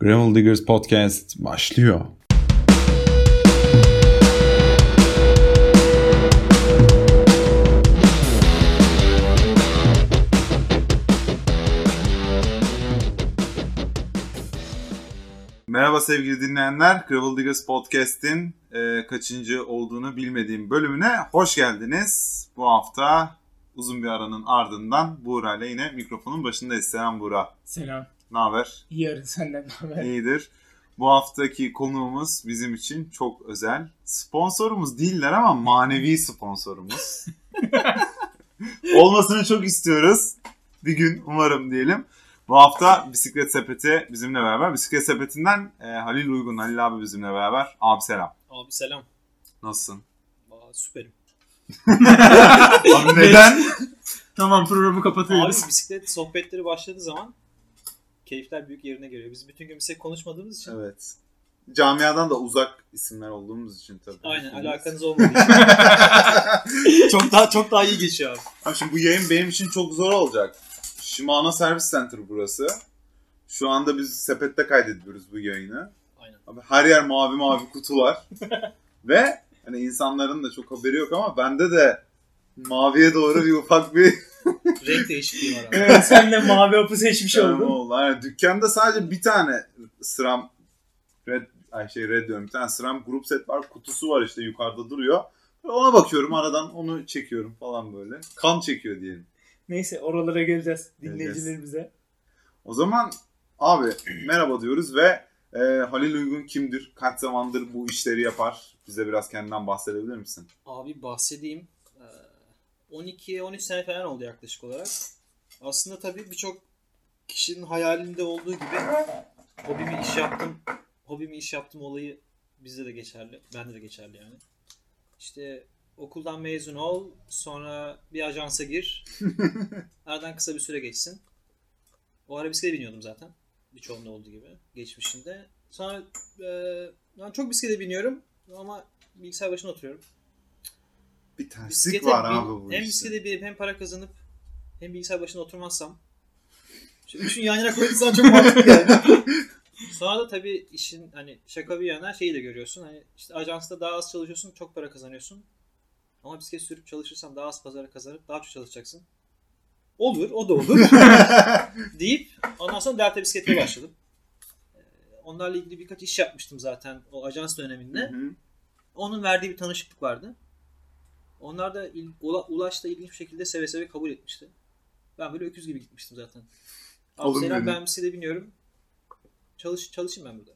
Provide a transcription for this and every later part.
Gravel Diggers Podcast başlıyor. Merhaba sevgili dinleyenler. Gravel Diggers Podcast'in e, kaçıncı olduğunu bilmediğim bölümüne hoş geldiniz. Bu hafta uzun bir aranın ardından Buğra ile yine mikrofonun başındayız. Selam Buğra. Selam. Ne haber? İyi arın senden ne haber? İyidir. Bu haftaki konuğumuz bizim için çok özel. Sponsorumuz değiller ama manevi sponsorumuz. Olmasını çok istiyoruz. Bir gün umarım diyelim. Bu hafta Bisiklet Sepeti bizimle beraber. Bisiklet Sepeti'nden e, Halil Uygun, Halil abi bizimle beraber. Abi selam. Abi selam. Nasılsın? Aa, süperim. Abi neden? Tamam programı Abi kapatıyoruz. bisiklet sohbetleri başladığı zaman keyifler büyük yerine geliyor. Biz bütün gün bisiklet konuşmadığımız için evet. Camiadan da uzak isimler olduğumuz için tabii. aynen alakanız olmadığı için çok daha çok daha iyi geçiyor abi. Abi şimdi bu yayın benim için çok zor olacak. Shimano Service Center burası. Şu anda biz sepette kaydediyoruz bu yayını. Aynen. Abi her yer mavi mavi kutular. Ve hani insanların da çok haberi yok ama bende de maviye doğru bir ufak bir Renk değişikliği var abi. Evet, sen de mavi hapı seçmiş Tamam oldun. oldu. Yani dükkanda sadece bir tane SRAM Red ay şey Red diyorum. Bir tane SRAM grup set var. Kutusu var işte yukarıda duruyor. Ona bakıyorum aradan onu çekiyorum falan böyle. Kan çekiyor diyelim. Neyse oralara geleceğiz Geleceğiz. dinleyicilerimize. O zaman abi merhaba diyoruz ve e, Halil Uygun kimdir? Kaç zamandır bu işleri yapar? Bize biraz kendinden bahsedebilir misin? Abi bahsedeyim. Ee, 12-13 sene falan oldu yaklaşık olarak. Aslında tabii birçok kişinin hayalinde olduğu gibi hobimi iş yaptım. Hobimi iş yaptım olayı bizde de geçerli. Bende de geçerli yani. İşte okuldan mezun ol, sonra bir ajansa gir. Aradan kısa bir süre geçsin. O ara bisiklete biniyordum zaten. Birçoğunda olduğu gibi geçmişinde. Sonra e, ben çok bisiklete biniyorum ama bilgisayar başına oturuyorum. Bir terslik Bisiklete var abi bu hem işte. bisiklete binip hem para kazanıp hem bilgisayar başına oturmazsam şu üçün yan yana koyarsan çok mantıklı yani. Sonra da tabii işin hani şaka bir yana şeyi de görüyorsun. Hani işte ajansta daha az çalışıyorsun, çok para kazanıyorsun. Ama bisiklet sürüp çalışırsan daha az pazara kazanıp daha çok çalışacaksın. Olur, o da olur. deyip ondan sonra Delta bisikletine başladım. Ee, Onlarla ilgili birkaç iş yapmıştım zaten o ajans döneminde. Hı hı. Onun verdiği bir tanışıklık vardı. Onlar da il, Ula- Ulaş da ilginç bir şekilde seve seve kabul etmişti. Ben böyle öküz gibi gitmiştim zaten. Abi selam ben bisiklete biniyorum. Çalış, çalışayım ben burada.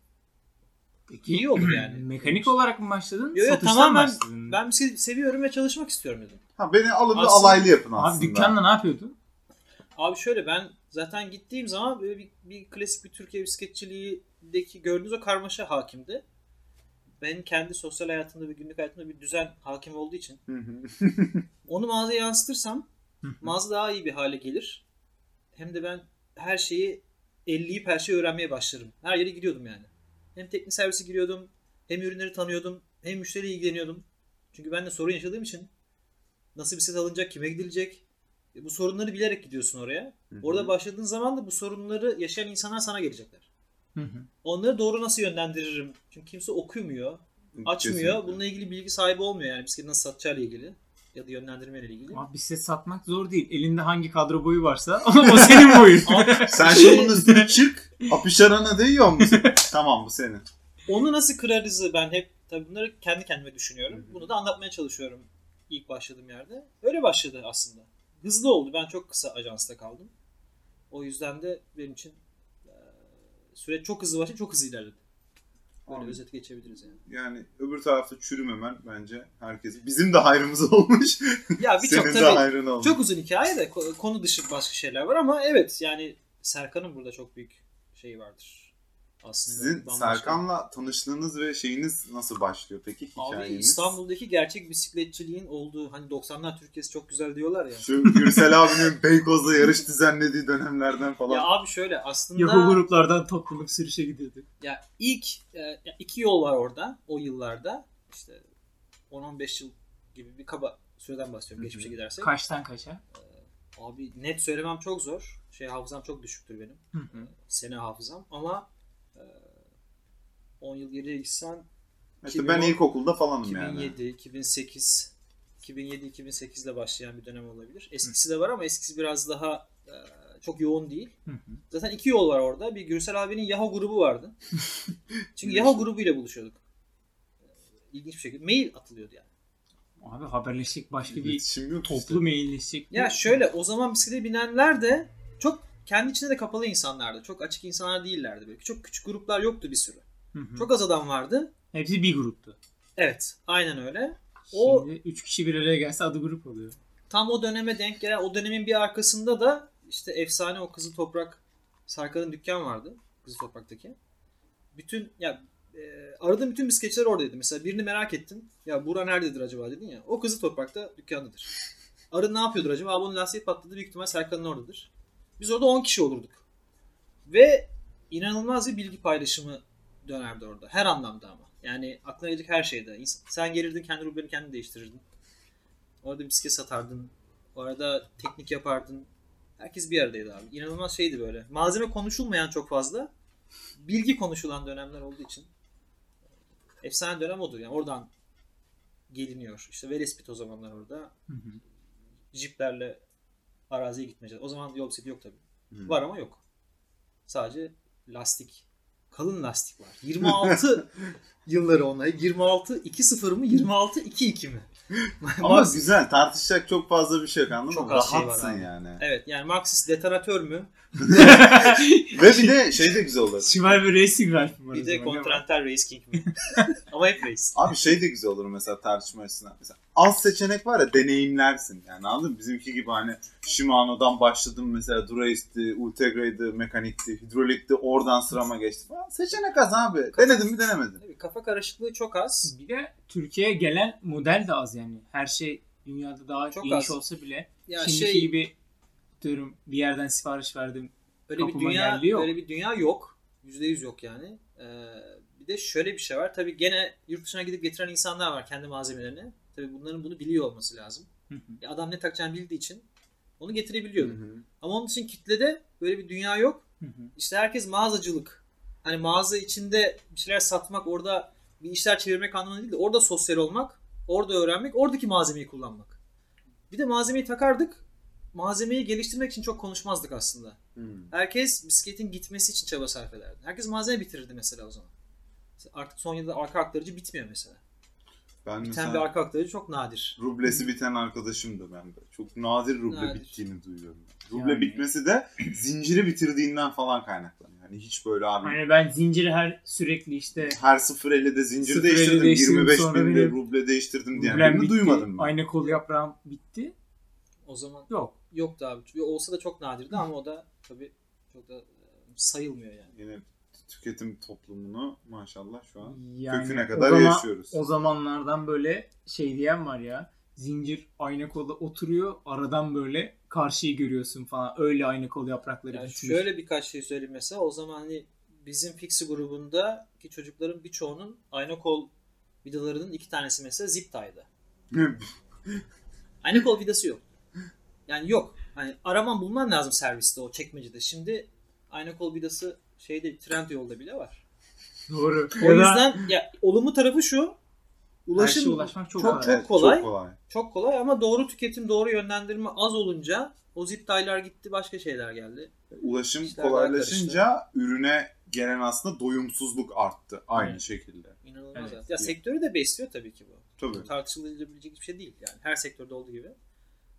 Peki, İyi olur yani. Mekanik olarak mı başladın? Yo, yo, Satıştan tamamen başladın. Ben bisikleti seviyorum ve çalışmak istiyorum dedim. Ha, beni alın bir Aslında- alaylı yapın aslında. Abi dükkanda ne yapıyordun? Abi şöyle ben zaten gittiğim zaman böyle bir, bir klasik bir Türkiye bisikletçiliğindeki gördüğünüz o karmaşa hakimdi. Ben kendi sosyal hayatımda ve günlük hayatımda bir düzen hakim olduğu için onu mağazaya yansıtırsam mağaza daha iyi bir hale gelir. Hem de ben her şeyi elleyip her şeyi öğrenmeye başlarım. Her yere gidiyordum yani. Hem teknik servise giriyordum, hem ürünleri tanıyordum, hem müşteriyle ilgileniyordum. Çünkü ben de sorun yaşadığım için nasıl bir set alınacak, kime gidilecek, e, bu sorunları bilerek gidiyorsun oraya. Orada başladığın zaman da bu sorunları yaşayan insanlar sana gelecekler. Hı hı. Onları doğru nasıl yönlendiririm? Çünkü kimse okumuyor, açmıyor. Kesinlikle. Bununla ilgili bilgi sahibi olmuyor yani bisikleti nasıl satacağıyla ilgili ya da yönlendirmeyle ilgili. Abi bisiklet satmak zor değil. Elinde hangi kadro boyu varsa o senin boyun. Sen şimdi bunun üstüne çık. Apışarana değiyor musun? tamam bu senin. Onu nasıl kırarızı ben hep tabii bunları kendi kendime düşünüyorum. Bunu da anlatmaya çalışıyorum ilk başladığım yerde. Öyle başladı aslında. Hızlı oldu. Ben çok kısa ajansta kaldım. O yüzden de benim için süreç çok hızlı başladı, çok hızlı ilerledi. Böyle Abi. özet geçebiliriz yani. Yani öbür tarafta çürümemen bence herkes. Bizim de hayrımız olmuş. Ya birçok de tabii hayrın olmuş. çok uzun hikaye de ko- konu dışı başka şeyler var ama evet yani Serkan'ın burada çok büyük şeyi vardır. Aslında Sizin bambaşka. Serkan'la tanıştığınız ve şeyiniz nasıl başlıyor peki Abi hikayeniz? İstanbul'daki gerçek bisikletçiliğin olduğu hani 90'lar Türkiye'si çok güzel diyorlar ya. Şu Gürsel abinin Beykoz'da yarış düzenlediği dönemlerden falan. Ya abi şöyle aslında Yahoo gruplardan toplanıp sürüşe gidiyorduk. ya ilk e, ya iki yol var orada o yıllarda. İşte 10-15 yıl gibi bir kaba süreden bahsediyorum geçmişe gidersek. Kaçtan kaça? Abi net söylemem çok zor. Şey hafızam çok düşüktür benim. Hı hı. Sene hafızam ama 10 yıl geriye gitsen İşte ben 2010, ilkokulda falanım yani. 2007, 2008, 2007-2008 ile başlayan bir dönem olabilir. Eskisi de var ama eskisi biraz daha e, çok yoğun değil. Hı hı. Zaten iki yol var orada. Bir Gürsel abinin Yahoo grubu vardı. Çünkü Yahoo grubuyla buluşuyorduk. İlginç bir şekilde. Mail atılıyordu yani. Abi haberleşecek başka bir yok işte. toplu mailleşecek. Ya şöyle o zaman bisiklete binenler de kendi içinde de kapalı insanlardı. Çok açık insanlar değillerdi. Böyle. Çok küçük gruplar yoktu bir sürü. Hı hı. Çok az adam vardı. Hepsi bir gruptu. Evet aynen öyle. O- Şimdi 3 kişi bir araya gelse adı grup oluyor. Tam o döneme denk gelen o dönemin bir arkasında da işte efsane o Kızıl Toprak Sarkan'ın dükkan vardı. Kızıl Toprak'taki. Bütün ya e, aradığım bütün bisikletçiler oradaydı. Mesela birini merak ettim. Ya bura nerededir acaba dedin ya. O Kızıl Toprak'ta dükkandadır. Arı ne yapıyordur acaba? Abi onun lastiği patladı. Büyük ihtimal Serkan'ın oradadır. Biz orada 10 kişi olurduk. Ve inanılmaz bir bilgi paylaşımı dönerdi orada. Her anlamda ama. Yani aklına gelecek her şeyde. Sen gelirdin kendi rublerini kendin değiştirirdin. Orada bisiklet satardın. O arada teknik yapardın. Herkes bir aradaydı abi. İnanılmaz şeydi böyle. Malzeme konuşulmayan çok fazla. Bilgi konuşulan dönemler olduğu için. Efsane dönem odur. Yani oradan geliniyor. İşte Velespit o zamanlar orada. Hı hı. Jiplerle araziye gitmeyeceğiz. O zaman yol bisikleti yok tabii. Hı. Var ama yok. Sadece lastik. Kalın lastik var. 26 yılları onlar. 26 2-0 mı? 26 2-2 mi? Ama güzel tartışacak çok fazla bir şey yok anladın Çok mı? şey Rahatsın abi. yani. Evet yani Maxis detonatör mü? Ve bir de şey de güzel olur. Survivor Racing Ralph var. Bir de? Continental Race King mi? Ama hep race. Abi şey de güzel olur mesela tartışma açısından. Mesela az seçenek var ya deneyimlersin yani anladın mı? Bizimki gibi hani Shimano'dan başladım mesela Dura-Ace'di, Ultegra'ydı, mekanikti, hidrolikti oradan sırama geçti falan. Seçenek az abi. Denedin mi denemedin. Kafa karışıklığı çok az. Bir de Türkiye'ye gelen model de az yani. Her şey dünyada daha Çok geniş az. olsa bile Ya şimdiki şey gibi diyorum bir yerden sipariş verdim. öyle bir kapıma dünya yok. öyle bir dünya yok. %100 yok yani. Ee, bir de şöyle bir şey var. Tabii gene yurt dışına gidip getiren insanlar var kendi malzemelerini. Tabii bunların bunu biliyor olması lazım. Hı hı. Adam ne takacağını bildiği için onu getirebiliyordu. Hı hı. Ama onun için kitlede böyle bir dünya yok. Hı hı. İşte herkes mağazacılık. Hani mağaza içinde bir şeyler satmak, orada bir işler çevirmek anlamında değil de orada sosyal olmak, orada öğrenmek, oradaki malzemeyi kullanmak. Bir de malzemeyi takardık. Malzemeyi geliştirmek için çok konuşmazdık aslında. Hı. Herkes bisikletin gitmesi için çaba sarf ederdi. Herkes malzeme bitirirdi mesela o zaman. Artık son yılda arka aktarıcı bitmiyor mesela. Ben Biten bir arka aktarıcı çok nadir. rublesi biten arkadaşım da ben de. Çok nadir ruble Nadir. bittiğini duyuyorum. Ruble Yani- bitmesi de zinciri bitirdiğinden falan kaynaklanıyor. Yani hiç böyle abi Hani ben zinciri her sürekli işte her 0.50'de zincir 0.50 değiştirdim. değiştirdim, 25 sonra binde ruble değiştirdim birini bitti, duymadım ben. Ayna kol yaprağım bitti. O zaman Yok. yoktu abi. Olsa da çok nadirdi ama o da tabii çok da e, sayılmıyor yani. Yine tüketim toplumunu maşallah şu an Yani köküne o kadar zaman- yaşıyoruz. O zamanlardan böyle şey diyen var ya. Zincir ayna kola oturuyor. Aradan böyle karşıyı görüyorsun falan. Öyle ayna kol yaprakları Yani bitmiş. şöyle birkaç şey söyleyeyim mesela. O zaman hani bizim Fixi grubundaki çocukların birçoğunun ayna kol vidalarının iki tanesi mesela zip tie'dı. Ayna kol vidası yok. Yani yok. Hani araman bulman lazım serviste o çekmecede. Şimdi ayna kol vidası şeyde trend yolda bile var. Doğru. O Ya da yüzden ya olumlu tarafı şu. Ulaşım şeye ulaşmak çok, çok, kolay. çok kolay. Çok kolay. Çok kolay ama doğru tüketim, doğru yönlendirme az olunca o zip tie'lar gitti, başka şeyler geldi. Ulaşım İşler kolaylaşınca ürüne gelen aslında doyumsuzluk arttı aynı Evet. şekilde. İnanılmaz. Evet. Ya sektörü de besliyor tabii ki bu. Tabii. Bu tartışılabilecek bir şey değil yani. Her sektörde olduğu gibi.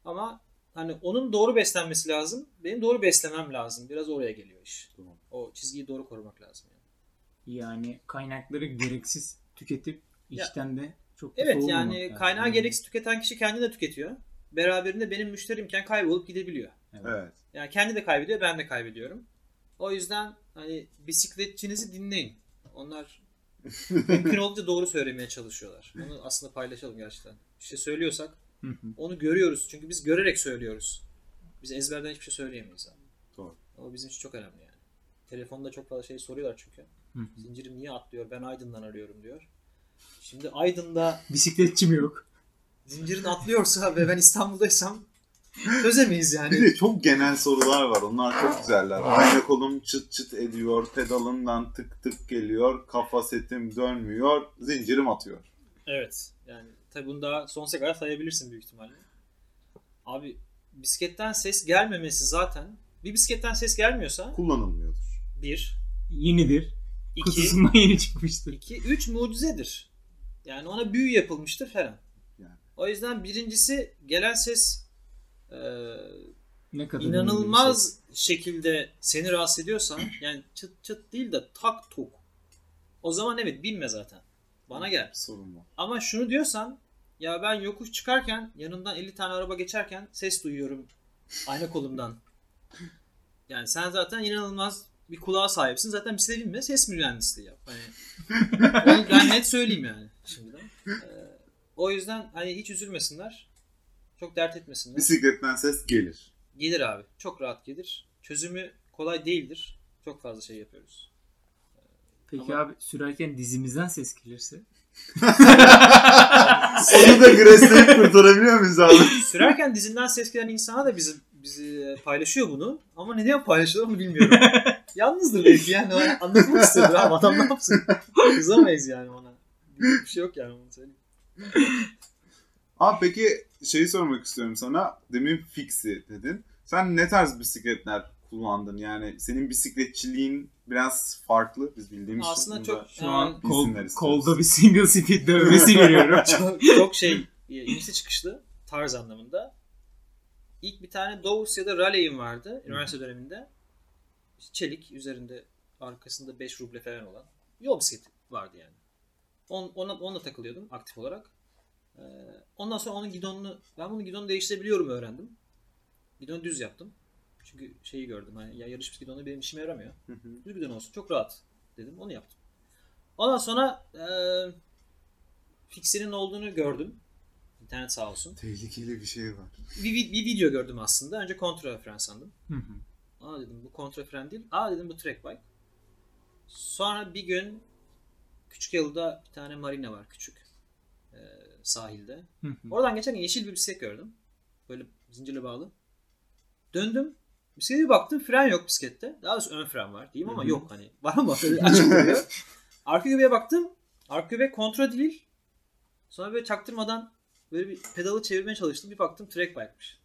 Ama hani onun doğru beslenmesi lazım. Benim doğru beslemem lazım. Biraz oraya geliyor iş. Tamam. O çizgiyi doğru korumak lazım yani. Yani kaynakları gereksiz tüketip Ya- içten de çok Evet yani kaynağı gereksiz tüketen kişi kendi de tüketiyor. Beraberinde benim müşterimken kaybolup gidebiliyor. Evet. Yani kendi de kaybediyor, ben de kaybediyorum. O yüzden hani bisikletçinizi dinleyin. Onlar mümkün olduğunca doğru söylemeye çalışıyorlar. Onu aslında paylaşalım gerçekten. Bir şey söylüyorsak Hı hı. onu görüyoruz. Çünkü biz görerek söylüyoruz. Biz ezberden hiçbir şey söyleyemeyiz abi. Doğru. Ama bizim için çok önemli yani. Telefonda çok fazla şey soruyorlar çünkü. Hı. Zincirim niye atlıyor? Ben Aydın'dan arıyorum diyor. Şimdi Aydın'da Bisikletçi mi yok? zincirin atlıyorsa ve ben İstanbul'daysam çözemeyiz Bir yani. de çok genel sorular var. Onlar çok güzeller. Ayna kolum çıt çıt ediyor. Pedalımdan tık tık geliyor. Kafa setim dönmüyor. Zincirim atıyor. Evet. Yani tabi bunu daha sonsuza kadar sayabilirsin büyük ihtimalle. Abi bisikletten ses gelmemesi zaten bir bisikletten ses gelmiyorsa Kullanılmıyordur. Bir, Yenidir. iki, Kutusundan yeni çıkmıştır. iki, üç mucizedir. Yani ona büyü yapılmıştır falan. Yani. O yüzden birincisi gelen ses e, Ne kadar inanılmaz şekilde seni rahatsız ediyorsa yani çıt çıt değil de tak tok. O zaman evet binme zaten. Bana gel. Sorun var. Ama şunu diyorsan ya ben yokuş çıkarken yanımdan 50 tane araba geçerken ses duyuyorum ayna kolumdan. Yani sen zaten inanılmaz bir kulağa sahipsin. Zaten bisiklete binme ses mühendisliği yap. Hani onu ben net söyleyeyim yani şimdiden. Ee, o yüzden hani hiç üzülmesinler. Çok dert etmesinler. Bisikletten ses gelir. Gelir abi. Çok rahat gelir. Çözümü kolay değildir. Çok fazla şey yapıyoruz. Peki Ama- abi sürerken dizimizden ses gelirse? Onu da gresleyip kurtarabiliyor muyuz abi? Sürerken dizinden ses gelen insana da bizi bizi paylaşıyor bunu. Ama neden paylaşıyor onu bilmiyorum. Yalnızdır belki yani. Anlatmak istiyordur ama adam ne yapsın? Kızamayız yani ona. Bir şey yok yani onu söyleyeyim. Abi peki şeyi sormak istiyorum sana. Demin fixi dedin. Sen ne tarz bisikletler kullandın? Yani senin bisikletçiliğin biraz farklı. Biz bildiğimiz Aslında çok Şu an Ee, kol, kolda bir single speed dövmesi görüyorum. çok, çok şey inişli çıkışlı tarz anlamında. İlk bir tane Dovus ya da Raleigh'im vardı üniversite döneminde. Çelik üzerinde arkasında 5 ruble falan olan yol bisikleti vardı yani. On, ona, onunla takılıyordum aktif olarak. Ee, ondan sonra onun gidonunu ben bunu gidonu değiştirebiliyorum öğrendim. Gidonu düz yaptım. Çünkü şeyi gördüm hani ya yarış gidonu benim işime yaramıyor. Hı hı. Düz gidon olsun çok rahat dedim onu yaptım. Ondan sonra e, Fixer'in olduğunu gördüm. İnternet sağ olsun. Tehlikeli bir şey var. Bir, bir, bir video gördüm aslında. Önce kontra fren sandım. Hı hı. Aa dedim bu kontra fren değil. Aa dedim bu track bike. Sonra bir gün Küçük Yalı'da bir tane marina var küçük. e, sahilde. Hı hı. Oradan geçerken yeşil bir bisiklet gördüm. Böyle zincirle bağlı. Döndüm. Bisiklete bir baktım fren yok bisiklette. Daha doğrusu ön fren var diyeyim ama Hı hı. yok hani. Var ama böyle açık duruyor. Arka göbeğe baktım. Arka göbek kontra değil. Sonra böyle çaktırmadan böyle bir pedalı çevirmeye çalıştım. Bir baktım track bike'mış.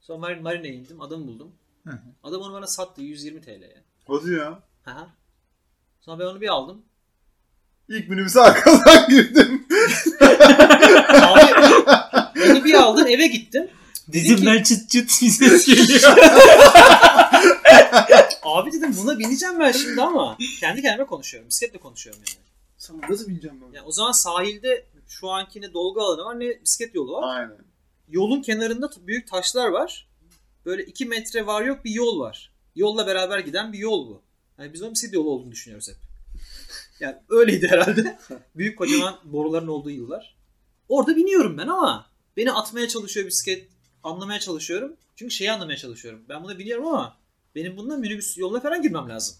Sonra marin, marineye indim. Adamı buldum. Hı hı. Adam onu bana sattı 120 TL'ye. Hadi ya. Aha. Sonra ben onu bir aldım. İlk minibüse arkadan girdim. Abi onu bir aldım eve gittim. Dizimden çıt çıt bir ses geliyor. Abi dedim buna bineceğim ben şimdi ama kendi kendime konuşuyorum. Bisikletle konuşuyorum yani. Sen nasıl bineceğim ben? yani o zaman sahilde şu anki ne dolgu alanı var ne bisiklet yolu var. Aynen. Yolun kenarında büyük taşlar var. Böyle 2 metre var yok bir yol var. Yolla beraber giden bir yol bu. Yani biz onun bisiklet yolu olduğunu düşünüyoruz hep. Yani öyleydi herhalde. Büyük kocaman boruların olduğu yıllar. Orada biniyorum ben ama beni atmaya çalışıyor bisiklet. Anlamaya çalışıyorum. Çünkü şeyi anlamaya çalışıyorum. Ben buna biniyorum ama benim bununla minibüs yoluna falan girmem lazım.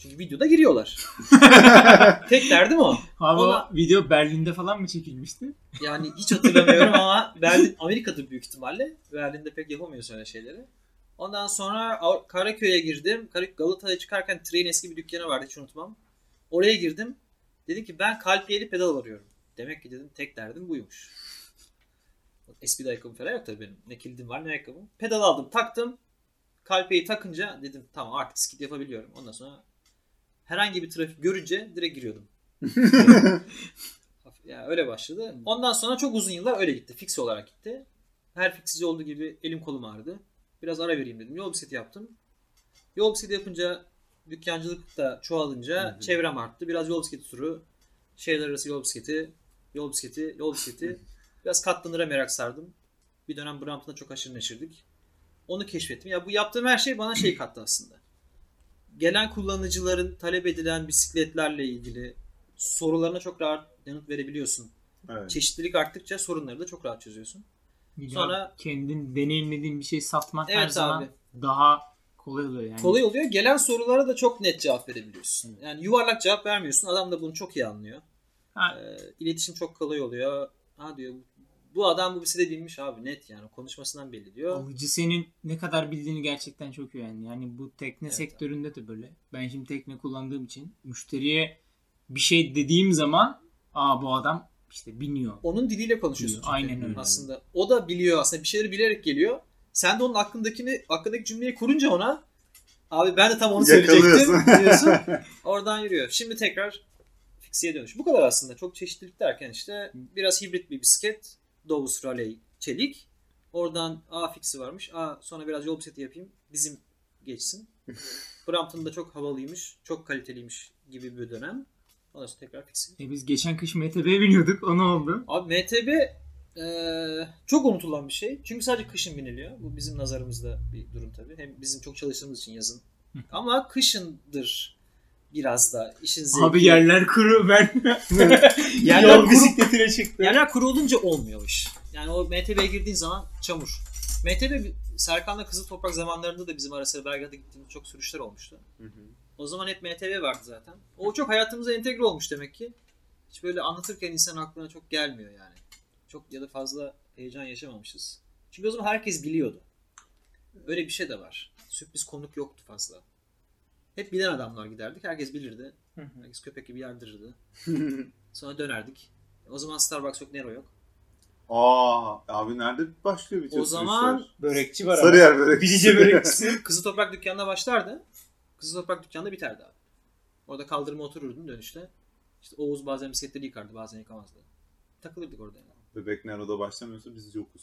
Çünkü videoda giriyorlar. Tek derdim o. Abi Ona- o video Berlin'de falan mı çekilmişti? Yani hiç hatırlamıyorum ama Berlin, Amerika'da büyük ihtimalle. Berlin'de pek yapamıyorsun öyle şeyleri. Ondan sonra Karaköy'e girdim. Karak Galata'ya çıkarken Tren eski bir dükkanı vardı hiç unutmam. Oraya girdim. Dedim ki ben kalpiyeli pedal arıyorum. Demek ki dedim tek derdim buymuş. Eski ayakkabım falan yok tabii benim. Ne kildim var ne ayakkabım. Pedal aldım taktım. Kalpiyeyi takınca dedim tamam artık skit yapabiliyorum. Ondan sonra herhangi bir trafik görünce direkt giriyordum. Ya öyle başladı. Ondan sonra çok uzun yıllar öyle gitti. Fix olarak gitti. Her fiksici olduğu gibi elim kolum ağrıdı. Biraz ara vereyim dedim. Yol bisikleti yaptım. Yol bisikleti yapınca dükkancılık da çoğalınca çevrem arttı. Biraz yol bisikleti turu. Şehirler arası yol bisikleti. Yol bisikleti, yol bisikleti. Biraz katlanıra merak sardım. Bir dönem Brampton'da çok aşırı neşirdik. Onu keşfettim. Ya bu yaptığım her şey bana şey kattı aslında. Gelen kullanıcıların talep edilen bisikletlerle ilgili sorularına çok rahat yanıt verebiliyorsun. Evet. Çeşitlilik arttıkça sorunları da çok rahat çözüyorsun. De Sonra- kendin deneyimlediğin bir şey satmak her Evet zaman abi. daha kolay oluyor yani. Kolay oluyor. Gelen sorulara da çok net cevap verebiliyorsun. Yani yuvarlak cevap vermiyorsun. Adam da bunu çok iyi anlıyor. Ha. Ee, iletişim çok kolay oluyor. Ha diyor bu adam bu bisiklete binmiş abi net yani konuşmasından belli diyor. Alıcı senin ne kadar bildiğini gerçekten çok önemli. Yani bu tekne Evet. sektöründe de böyle. Ben şimdi tekne kullandığım için müşteriye bir şey dediğim zaman aa bu adam işte biniyor. Onun diliyle konuşuyorsun. Biliyor, aynen öyle. Aslında o da biliyor aslında bir şeyleri bilerek geliyor. Sen de onun aklındakini aklındaki cümleyi kurunca ona abi ben de tam onu söyleyecektim diyorsun. Oradan yürüyor. Şimdi tekrar fixiye dönüş. Bu kadar aslında. Çok çeşitlilik derken işte biraz hibrit bir bisiklet. Dovus Raleigh çelik. Oradan A fixi varmış. A sonra biraz yol bisikleti yapayım. Bizim geçsin. Brampton'da çok havalıymış. Çok kaliteliymiş gibi bir dönem. Ondan sonra tekrar fixi. E biz geçen kış MTB'ye biniyorduk. O ne oldu? Abi MTB eee, çok unutulan bir şey. Çünkü sadece kışın biniliyor. Bu bizim nazarımızda bir durum tabii. Hem bizim çok çalıştığımız için yazın. Ama kışındır biraz da işin zevki. Abi yerler kuru ben. Yerler Yol bisikletine çıktı. Yerler kuru olunca olmuyor iş. Yani o MTB'ye girdiğin zaman çamur. MTB Serkan'la Kızıl Toprak zamanlarında da bizim ara sıra Belgrad'a gittiğimiz çok sürüşler olmuştu. O zaman hep MTB vardı zaten. O çok hayatımıza entegre olmuş demek ki. Hiç böyle anlatırken insan aklına çok gelmiyor yani. Çok ya da fazla heyecan yaşamamışız. Çünkü o zaman herkes biliyordu. Öyle bir şey de var. Sürpriz konuk yoktu fazla. Hep bilen adamlar giderdik. Herkes bilirdi. Herkes köpek gibi yardırırdı. Sonra dönerdik. O zaman Starbucks yok, Nero yok. Aa abi nerede başlıyor bitiyor O zaman- sürüşler? Börekçi var ama. Sarıyer börek. Bilice börekçisi. Kızıl Toprak dükkanına başlardı. Kızıl Toprak dükkanında biterdi abi. Orada kaldırıma otururdun dönüşte. İşte Oğuz bazen bisikletleri yıkardı bazen yıkamazdı. Takılırdık orada yani. Bebek Nero'da başlamıyorsa biz yokuz.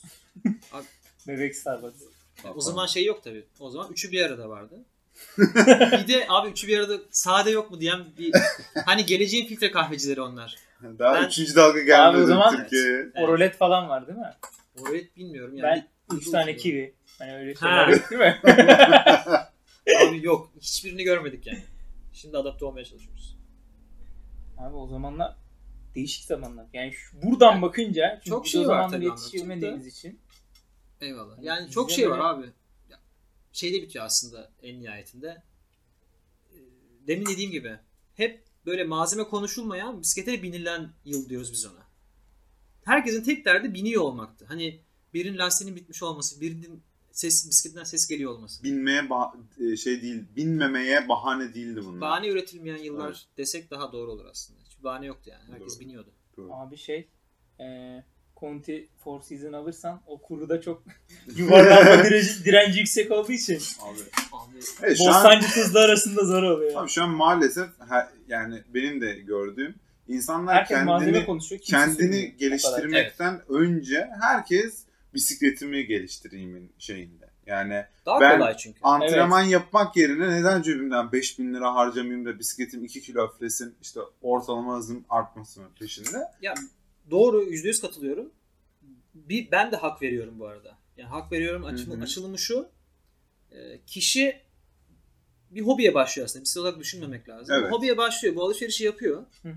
Bebek Starbucks. O zaman şey yok tabii. O zaman üçü bir arada vardı. Bir de abi üçü bir arada sade yok mu diyen bir hani geleceğin filtre kahvecileri onlar. Daha Ben- üçüncü dalga gelmedi Abi o zaman- Türkiye'ye. Evet. Orolet falan var değil mi? Orayı bilmiyorum yani. Ben Bir- 3 tane kivi. Hani öyle şeyler yok değil mi? Abi yok. Hiçbirini görmedik yani. Şimdi adapte olmaya çalışıyoruz. Abi o zamanlar değişik zamanlar. Yani şu, buradan bakınca çünkü Çok şey o var tabii yetişemediğimiz için. Eyvallah. Yani Yani bizde çok şey var abi. Şeyde bitiyor aslında en nihayetinde. Ee, Demin dediğim gibi hep böyle malzeme konuşulmayan bisiklete binilen yıl diyoruz biz ona. Herkesin tek derdi biniyor olmaktı. Hani birinin lastiğinin bitmiş olması, birinin ses bisikletinden ses geliyor olması. Binmeye ba- e, şey değil, binmemeye bahane değildi bunlar. Bahane üretilmeyen yıllar Evet. desek daha doğru olur aslında. Hiçbir bahane yoktu yani. Herkes Doğru. biniyordu. Doğru. Abi şey e, Conti Four Season alırsan o kuruda çok yuvarlanma direnci, direnci yüksek olduğu için Abi. Abi Evet, şu an, Bostancı tuzla arasında zor oluyor. abi şu an maalesef her- yani benim de gördüğüm insanlar Herkes kendini konuşuyor. kendini geliştirmekten önce herkes bisikletimi geliştireyim şeyinde. Yani daha Ben- kolay çünkü. antrenman yapmak yerine neden cebimden 5000 lira harcamayayım da bisikletim 2 kilo hafiflesin işte ortalama hızım artmasın peşinde. Ya doğru %100 katılıyorum. Bir, ben de hak veriyorum bu arada. Yani hak veriyorum açılımı, Hı hı. açılımı şu. e, kişi bir hobiye başlıyor aslında. Bisiklet olarak düşünmemek lazım. Evet. Hobiye başlıyor. Bu alışverişi yapıyor. Hı hı.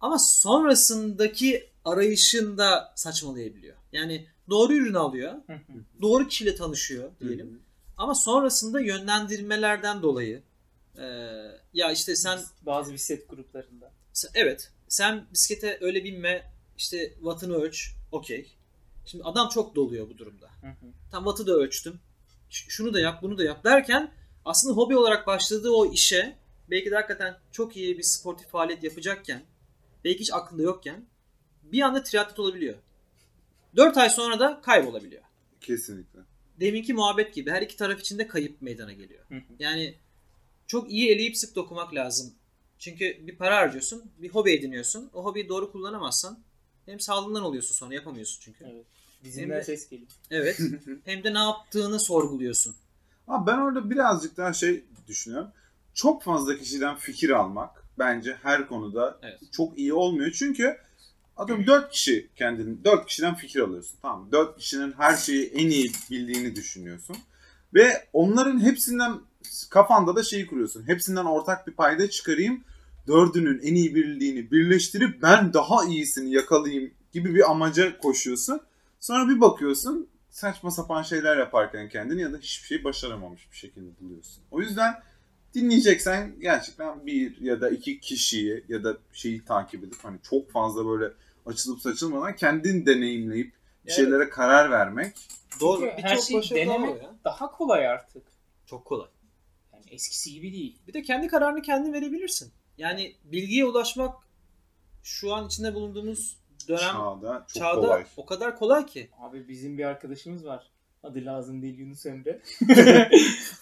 Ama sonrasındaki arayışında saçmalayabiliyor. Yani doğru ürünü alıyor. Hı hı. Doğru kişiyle tanışıyor diyelim. Ama sonrasında yönlendirmelerden dolayı e, ya işte sen Bazı bisiklet gruplarında. Sen- Evet. Sen bisiklete öyle binme. İşte wattını ölç. Okey. Şimdi adam çok doluyor bu durumda. Hı hı. Tam wattı da ölçtüm. ş- Şunu da yap, bunu da yap derken aslında hobi olarak başladığı o işe belki de hakikaten çok iyi bir sportif faaliyet yapacakken belki hiç aklında yokken bir anda triatlet olabiliyor. 4 ay sonra da kaybolabiliyor. Kesinlikle. Deminki muhabbet gibi her iki taraf için de kayıp meydana geliyor. Hı hı. Yani çok iyi eleyip sık dokumak lazım. Çünkü bir para harcıyorsun, bir hobi ediniyorsun. O hobiyi doğru kullanamazsan hem sağlığından oluyorsun sonra yapamıyorsun çünkü. Evet. Hem Dizimden de- ses geliyor. Evet. hem de ne yaptığını sorguluyorsun. Ama ben orada birazcık daha şey düşünüyorum. Çok fazla kişiden fikir almak bence her konuda Evet. çok iyi olmuyor. Çünkü adam 4 kişi kendini 4 kişiden fikir alıyorsun. Tamam. 4 kişinin her şeyi en iyi bildiğini düşünüyorsun. Ve onların hepsinden kafanda da şeyi kuruyorsun. Hepsinden ortak bir payda çıkarayım. Dördünün en iyi bildiğini birleştirip ben daha iyisini yakalayayım gibi bir amaca koşuyorsun. Sonra bir bakıyorsun saçma sapan şeyler yaparken kendini ya da hiçbir şey başaramamış bir şekilde buluyorsun. O yüzden dinleyeceksen gerçekten bir ya da iki kişiyi ya da şeyi takip edip hani çok fazla böyle açılıp saçılmadan kendin deneyimleyip bir Yani- şeylere karar vermek. Doğru. Çünkü her şeyi denemek-. Daha kolay artık. Çok kolay. Yani eskisi gibi değil. Bir de kendi kararını kendin verebilirsin. Yani bilgiye ulaşmak şu an içinde bulunduğumuz dönem Çağda çok çağda kolay. o kadar kolay ki. Abi bizim bir arkadaşımız var. Adı lazım değil Yunus Emre.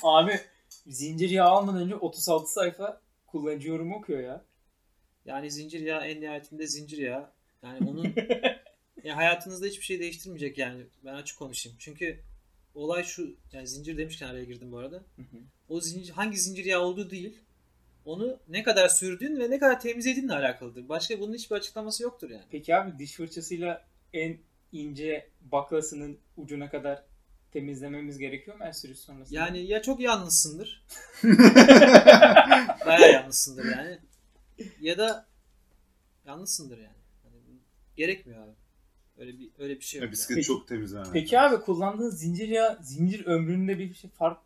Abi zincir yağı almadan önce 36 sayfa kullanıcı yorumu okuyor ya. Yani zincir yağı en nihayetinde zincir yağı. Yani onun ya hayatınızda hiçbir şey değiştirmeyecek yani. Ben açık konuşayım. Çünkü olay şu yani zincir demişken araya girdim bu arada. O zincir hangi zincir yağı olduğu değil. Onu ne kadar sürdüğün ve ne kadar temizlediğinle alakalıdır. Başka bunun hiçbir açıklaması yoktur yani. Peki abi diş fırçasıyla en ince baklasının ucuna kadar temizlememiz gerekiyor mu el sürüş sonrasında? Yani ya çok yalnızsındır. Bayağı yalnızsındır yani. Ya da yalnızsındır yani. Hani gerekmiyor abi. Öyle bir öyle bir şey yok. Ya, yani. bisiklet Peki- çok temizlemek. Peki abi kullandığın zincir yağı zincir ömründe bir şey fark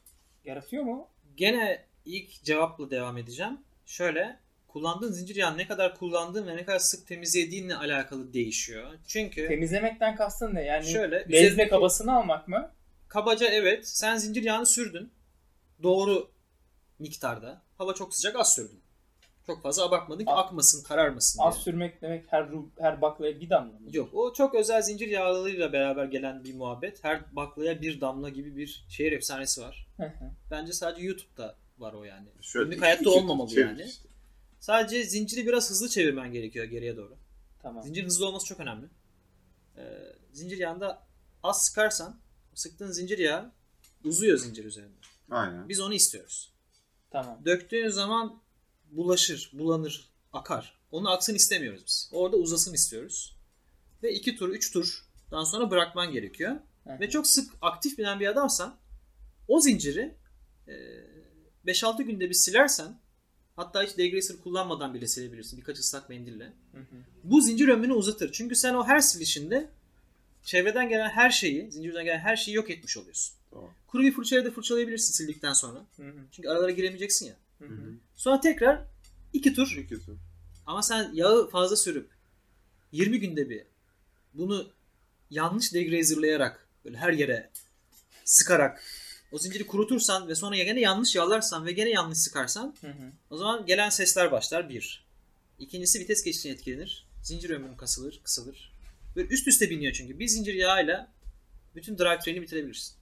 yaratıyor mu? Gene ilk cevapla devam edeceğim. Şöyle kullandığın zincir yağını ne kadar kullandığın ve ne kadar sık temizlediğinle alakalı değişiyor. Çünkü Temizlemekten kastın ne? Yani şöyle bezle üzerindeki- kabasını almak mı? kabaca evet sen zincir yağını sürdün. Doğru miktarda. Hava çok sıcak az sürdün. Çok fazla abartmadın ki A- akmasın, kararmasın Az diye. sürmek demek her ru- her baklaya bir damla mı? Yok o çok özel zincir yağlarıyla beraber gelen bir muhabbet. Her baklaya bir damla gibi bir şehir efsanesi var. Hı hı. Bence sadece YouTube'da var o yani. Şöyle Günlük hayatta olmamalı çevir yani. işte. Sadece zinciri biraz hızlı çevirmen gerekiyor geriye doğru. tamam. Zincirin hızlı olması çok önemli. Ee, zincir yağında az sıkarsan sıktığın zincir yağı uzuyor zincir üzerinde. Aynen. Biz onu istiyoruz. Tamam. Döktüğün zaman bulaşır, bulanır, akar. Onu aksın istemiyoruz biz. Orada uzasın istiyoruz. Ve iki tur, üç turdan sonra bırakman gerekiyor. Hı hı. Ve çok sık aktif binen bir adamsan o zinciri e, 5-6 günde bir silersen hatta hiç degreaser kullanmadan bile silebilirsin birkaç ıslak mendille. Hı hı. Bu zincir ömrünü uzatır. Çünkü sen o her silişinde çevreden gelen her şeyi, zincirden gelen her şeyi yok etmiş oluyorsun. Tamam. Kuru bir fırçayla da fırçalayabilirsin sildikten sonra. Hı hı. Çünkü aralara giremeyeceksin ya. Hı Hı hı. hı. Sonra tekrar iki tur. İki tur. Ama sen yağı fazla sürüp 20 günde bir bunu yanlış degreaserlayarak böyle her yere sıkarak o zinciri kurutursan ve sonra gene yanlış yağlarsan ve gene yanlış sıkarsan Hı hı. o zaman gelen sesler başlar bir. İkincisi vites geçişine etkilenir. Zincir ömrün kasılır, kısalır. Böyle üst üste biniyor çünkü. Bir zincir yağıyla bütün drivetrain'i bitirebilirsin.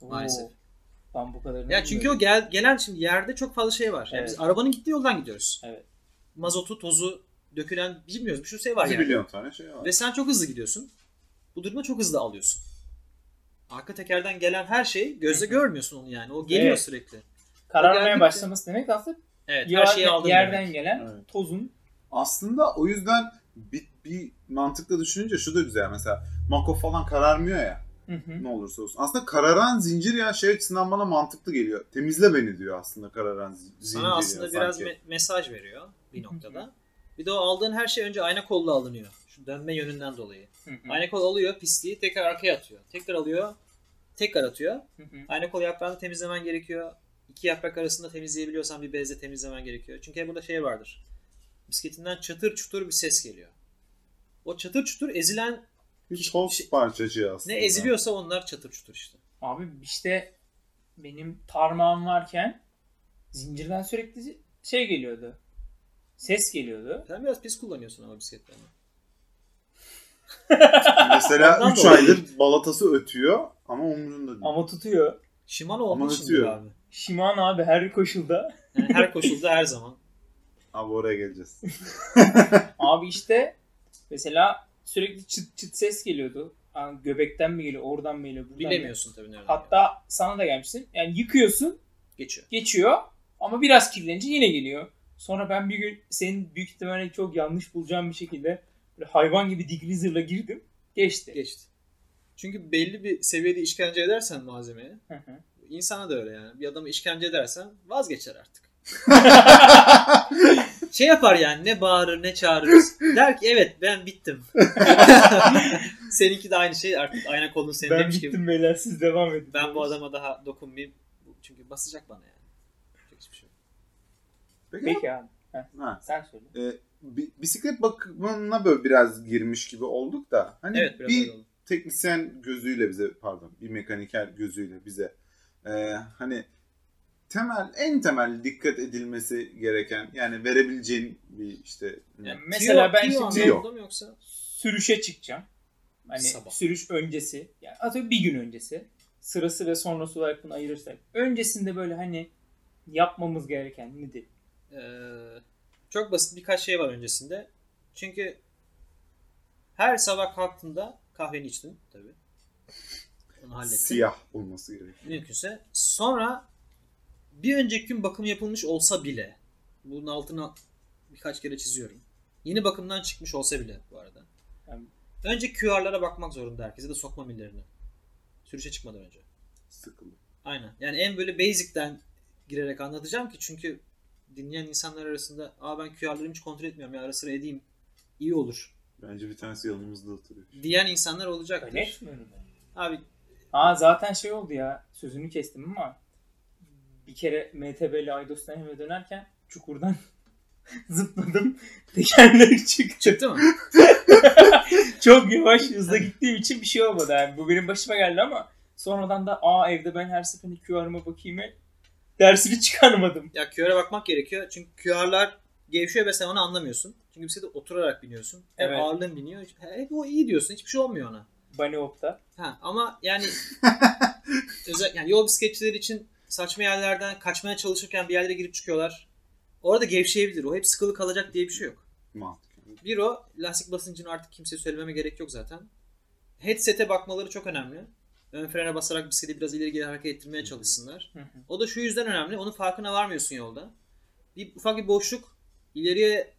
Maalesef. Oo, Ben bu kadarını Ya çünkü o gel, gelen şimdi yerde çok fazla şey var. Yani Evet. biz arabanın gittiği yoldan gidiyoruz. Evet. Mazotu, tozu dökülen bilmiyoruz bir sürü şey var Bir yani. milyon tane şey var. Ve sen çok hızlı gidiyorsun. Bu durumda çok hızlı alıyorsun. Arka tekerden gelen her şey gözle görmüyorsun onu yani. O geliyor Evet. sürekli. kararmaya başlaması demek aslında Evet her şeyi aldın yerden demek. gelen Evet. tozun Aslında o yüzden bir, bir mantıkla düşününce şu da güzel mesela Mako falan kararmıyor ya Hı hı. ne olursa olsun. Aslında kararan zincir ya şey açısından bana mantıklı geliyor. Temizle beni diyor aslında kararan zi- zincir Sana aslında ya biraz sanki. me- mesaj veriyor bir noktada. Bir de o aldığın her şey önce ayna kolla alınıyor. Dönme yönünden dolayı. Hı hı. Ayna kol alıyor pisliği tekrar arkaya atıyor. Tekrar alıyor tekrar atıyor. Hı hı. Ayna kol yaprağını temizlemen gerekiyor. İki yaprak arasında temizleyebiliyorsan bir bezle temizlemen gerekiyor. Çünkü burada şey vardır. Bisikletinden çatır çutur bir ses geliyor. O çatır çutur ezilen bir toz şey- parçacığı aslında. ne eziliyorsa onlar çatır çutur işte. Abi işte benim tarmağım varken zincirden sürekli şey geliyordu. Ses geliyordu. Sen biraz pis kullanıyorsun ama bisikletlerini. Mesela Ondan 3 dolayı. aydır balatası ötüyor ama umurunda değil. Ama tutuyor. Shimano olduğu Ama için ötüyor. değil abi. Shimano abi her koşulda. Yani her koşulda her zaman. Abi oraya geleceğiz. Abi işte mesela sürekli çıt çıt ses geliyordu. Yani göbekten mi geliyor, oradan mı geliyor, buradan mı? Bilemiyorsun tabii nereden. Hatta sana da gelmişsin. Yani yıkıyorsun, Geçiyor. geçiyor ama biraz kirlenince yine geliyor. Sonra ben bir gün senin büyük ihtimalle çok yanlış bulacağım bir şekilde hayvan gibi degreaser'la girdim. Geçti. Geçti. Çünkü belli bir seviyede işkence edersen malzemeye, Hı hı. insana da öyle yani. Bir adamı işkence edersen vazgeçer artık. şey yapar yani ne bağırır ne çağırır. Der ki evet ben bittim. Seninki de aynı şey artık ayna kolun senin ben demiş bittim gibi. beyler siz devam edin. Ben bu adama daha dokunmayayım. Çünkü basacak bana yani. Hiçbir şey yok. Peki. Peki abi Ha. sen söyle. E, bi- bisiklet bakımına böyle biraz girmiş gibi olduk da hani Evet biraz bir teknisyen gözüyle bize pardon bir mekaniker gözüyle bize e, hani temel en temel dikkat edilmesi gereken yani verebileceğin bir işte Yani mesela ben Tiyo şimdi mı yoksa? sürüşe çıkacağım. Hani Sabah. sürüş öncesi. Yani atıyorum bir gün öncesi. Sırası ve sonrası olarak bunu ayırırsak. Öncesinde böyle hani yapmamız gereken nedir? Ee, çok basit birkaç şey var öncesinde. Çünkü her sabah kalktığında kahveni içtin tabii. Onu hallettin. siyah olması gerekiyor. Mümkünse. Sonra bir önceki gün bakım yapılmış olsa bile bunun altına birkaç kere çiziyorum. Yeni bakımdan çıkmış olsa bile bu arada. Yani- Önce QR'lara bakmak zorunda herkese de sokma millerini. Sürüşe çıkmadan önce. Sıkılı. Aynen. Yani en böyle basic'ten girerek anlatacağım ki çünkü dinleyen insanlar arasında aa ben QR'larımı hiç kontrol etmiyorum ya ara sıra edeyim iyi olur Bence bir tanesi yanımızda oturuyor. diyen insanlar olacaktır. Öyle etmiyorum ben. Abi Aa zaten şey oldu ya. Sözünü kestim ama bir kere MTB'li Aydos'tan eve dönerken çukurdan zıpladım. Tekerleri çıktı. çıktı mı? Çok yavaş hızla gittiğim için bir şey olmadı. Yani bu benim başıma geldi ama sonradan da aa evde ben her seferinde QR'ıma bakayım dersini çıkarmadım. Ya QR'a bakmak gerekiyor. Çünkü QR'lar gevşiyor ve sen onu anlamıyorsun. Çünkü bisiklete oturarak biniyorsun. Hem Evet. ağırlığın biniyor. Hep o iyi diyorsun. Hiçbir şey olmuyor ona. Bunny Hop'ta. Ha, ama yani özel yani yol bisikletçileri için saçma yerlerden kaçmaya çalışırken bir yerlere girip çıkıyorlar. Orada gevşeyebilir. O hep sıkılı kalacak diye bir şey yok. Mantıklı. Bir o lastik basıncını artık kimseye söylememe gerek yok zaten. Headset'e bakmaları çok önemli. Ön frene basarak bisikleti biraz ileri geri hareket ettirmeye çalışsınlar. Hı hı. O da şu yüzden önemli. Onun farkına varmıyorsun yolda. Bir ufak bir boşluk ileriye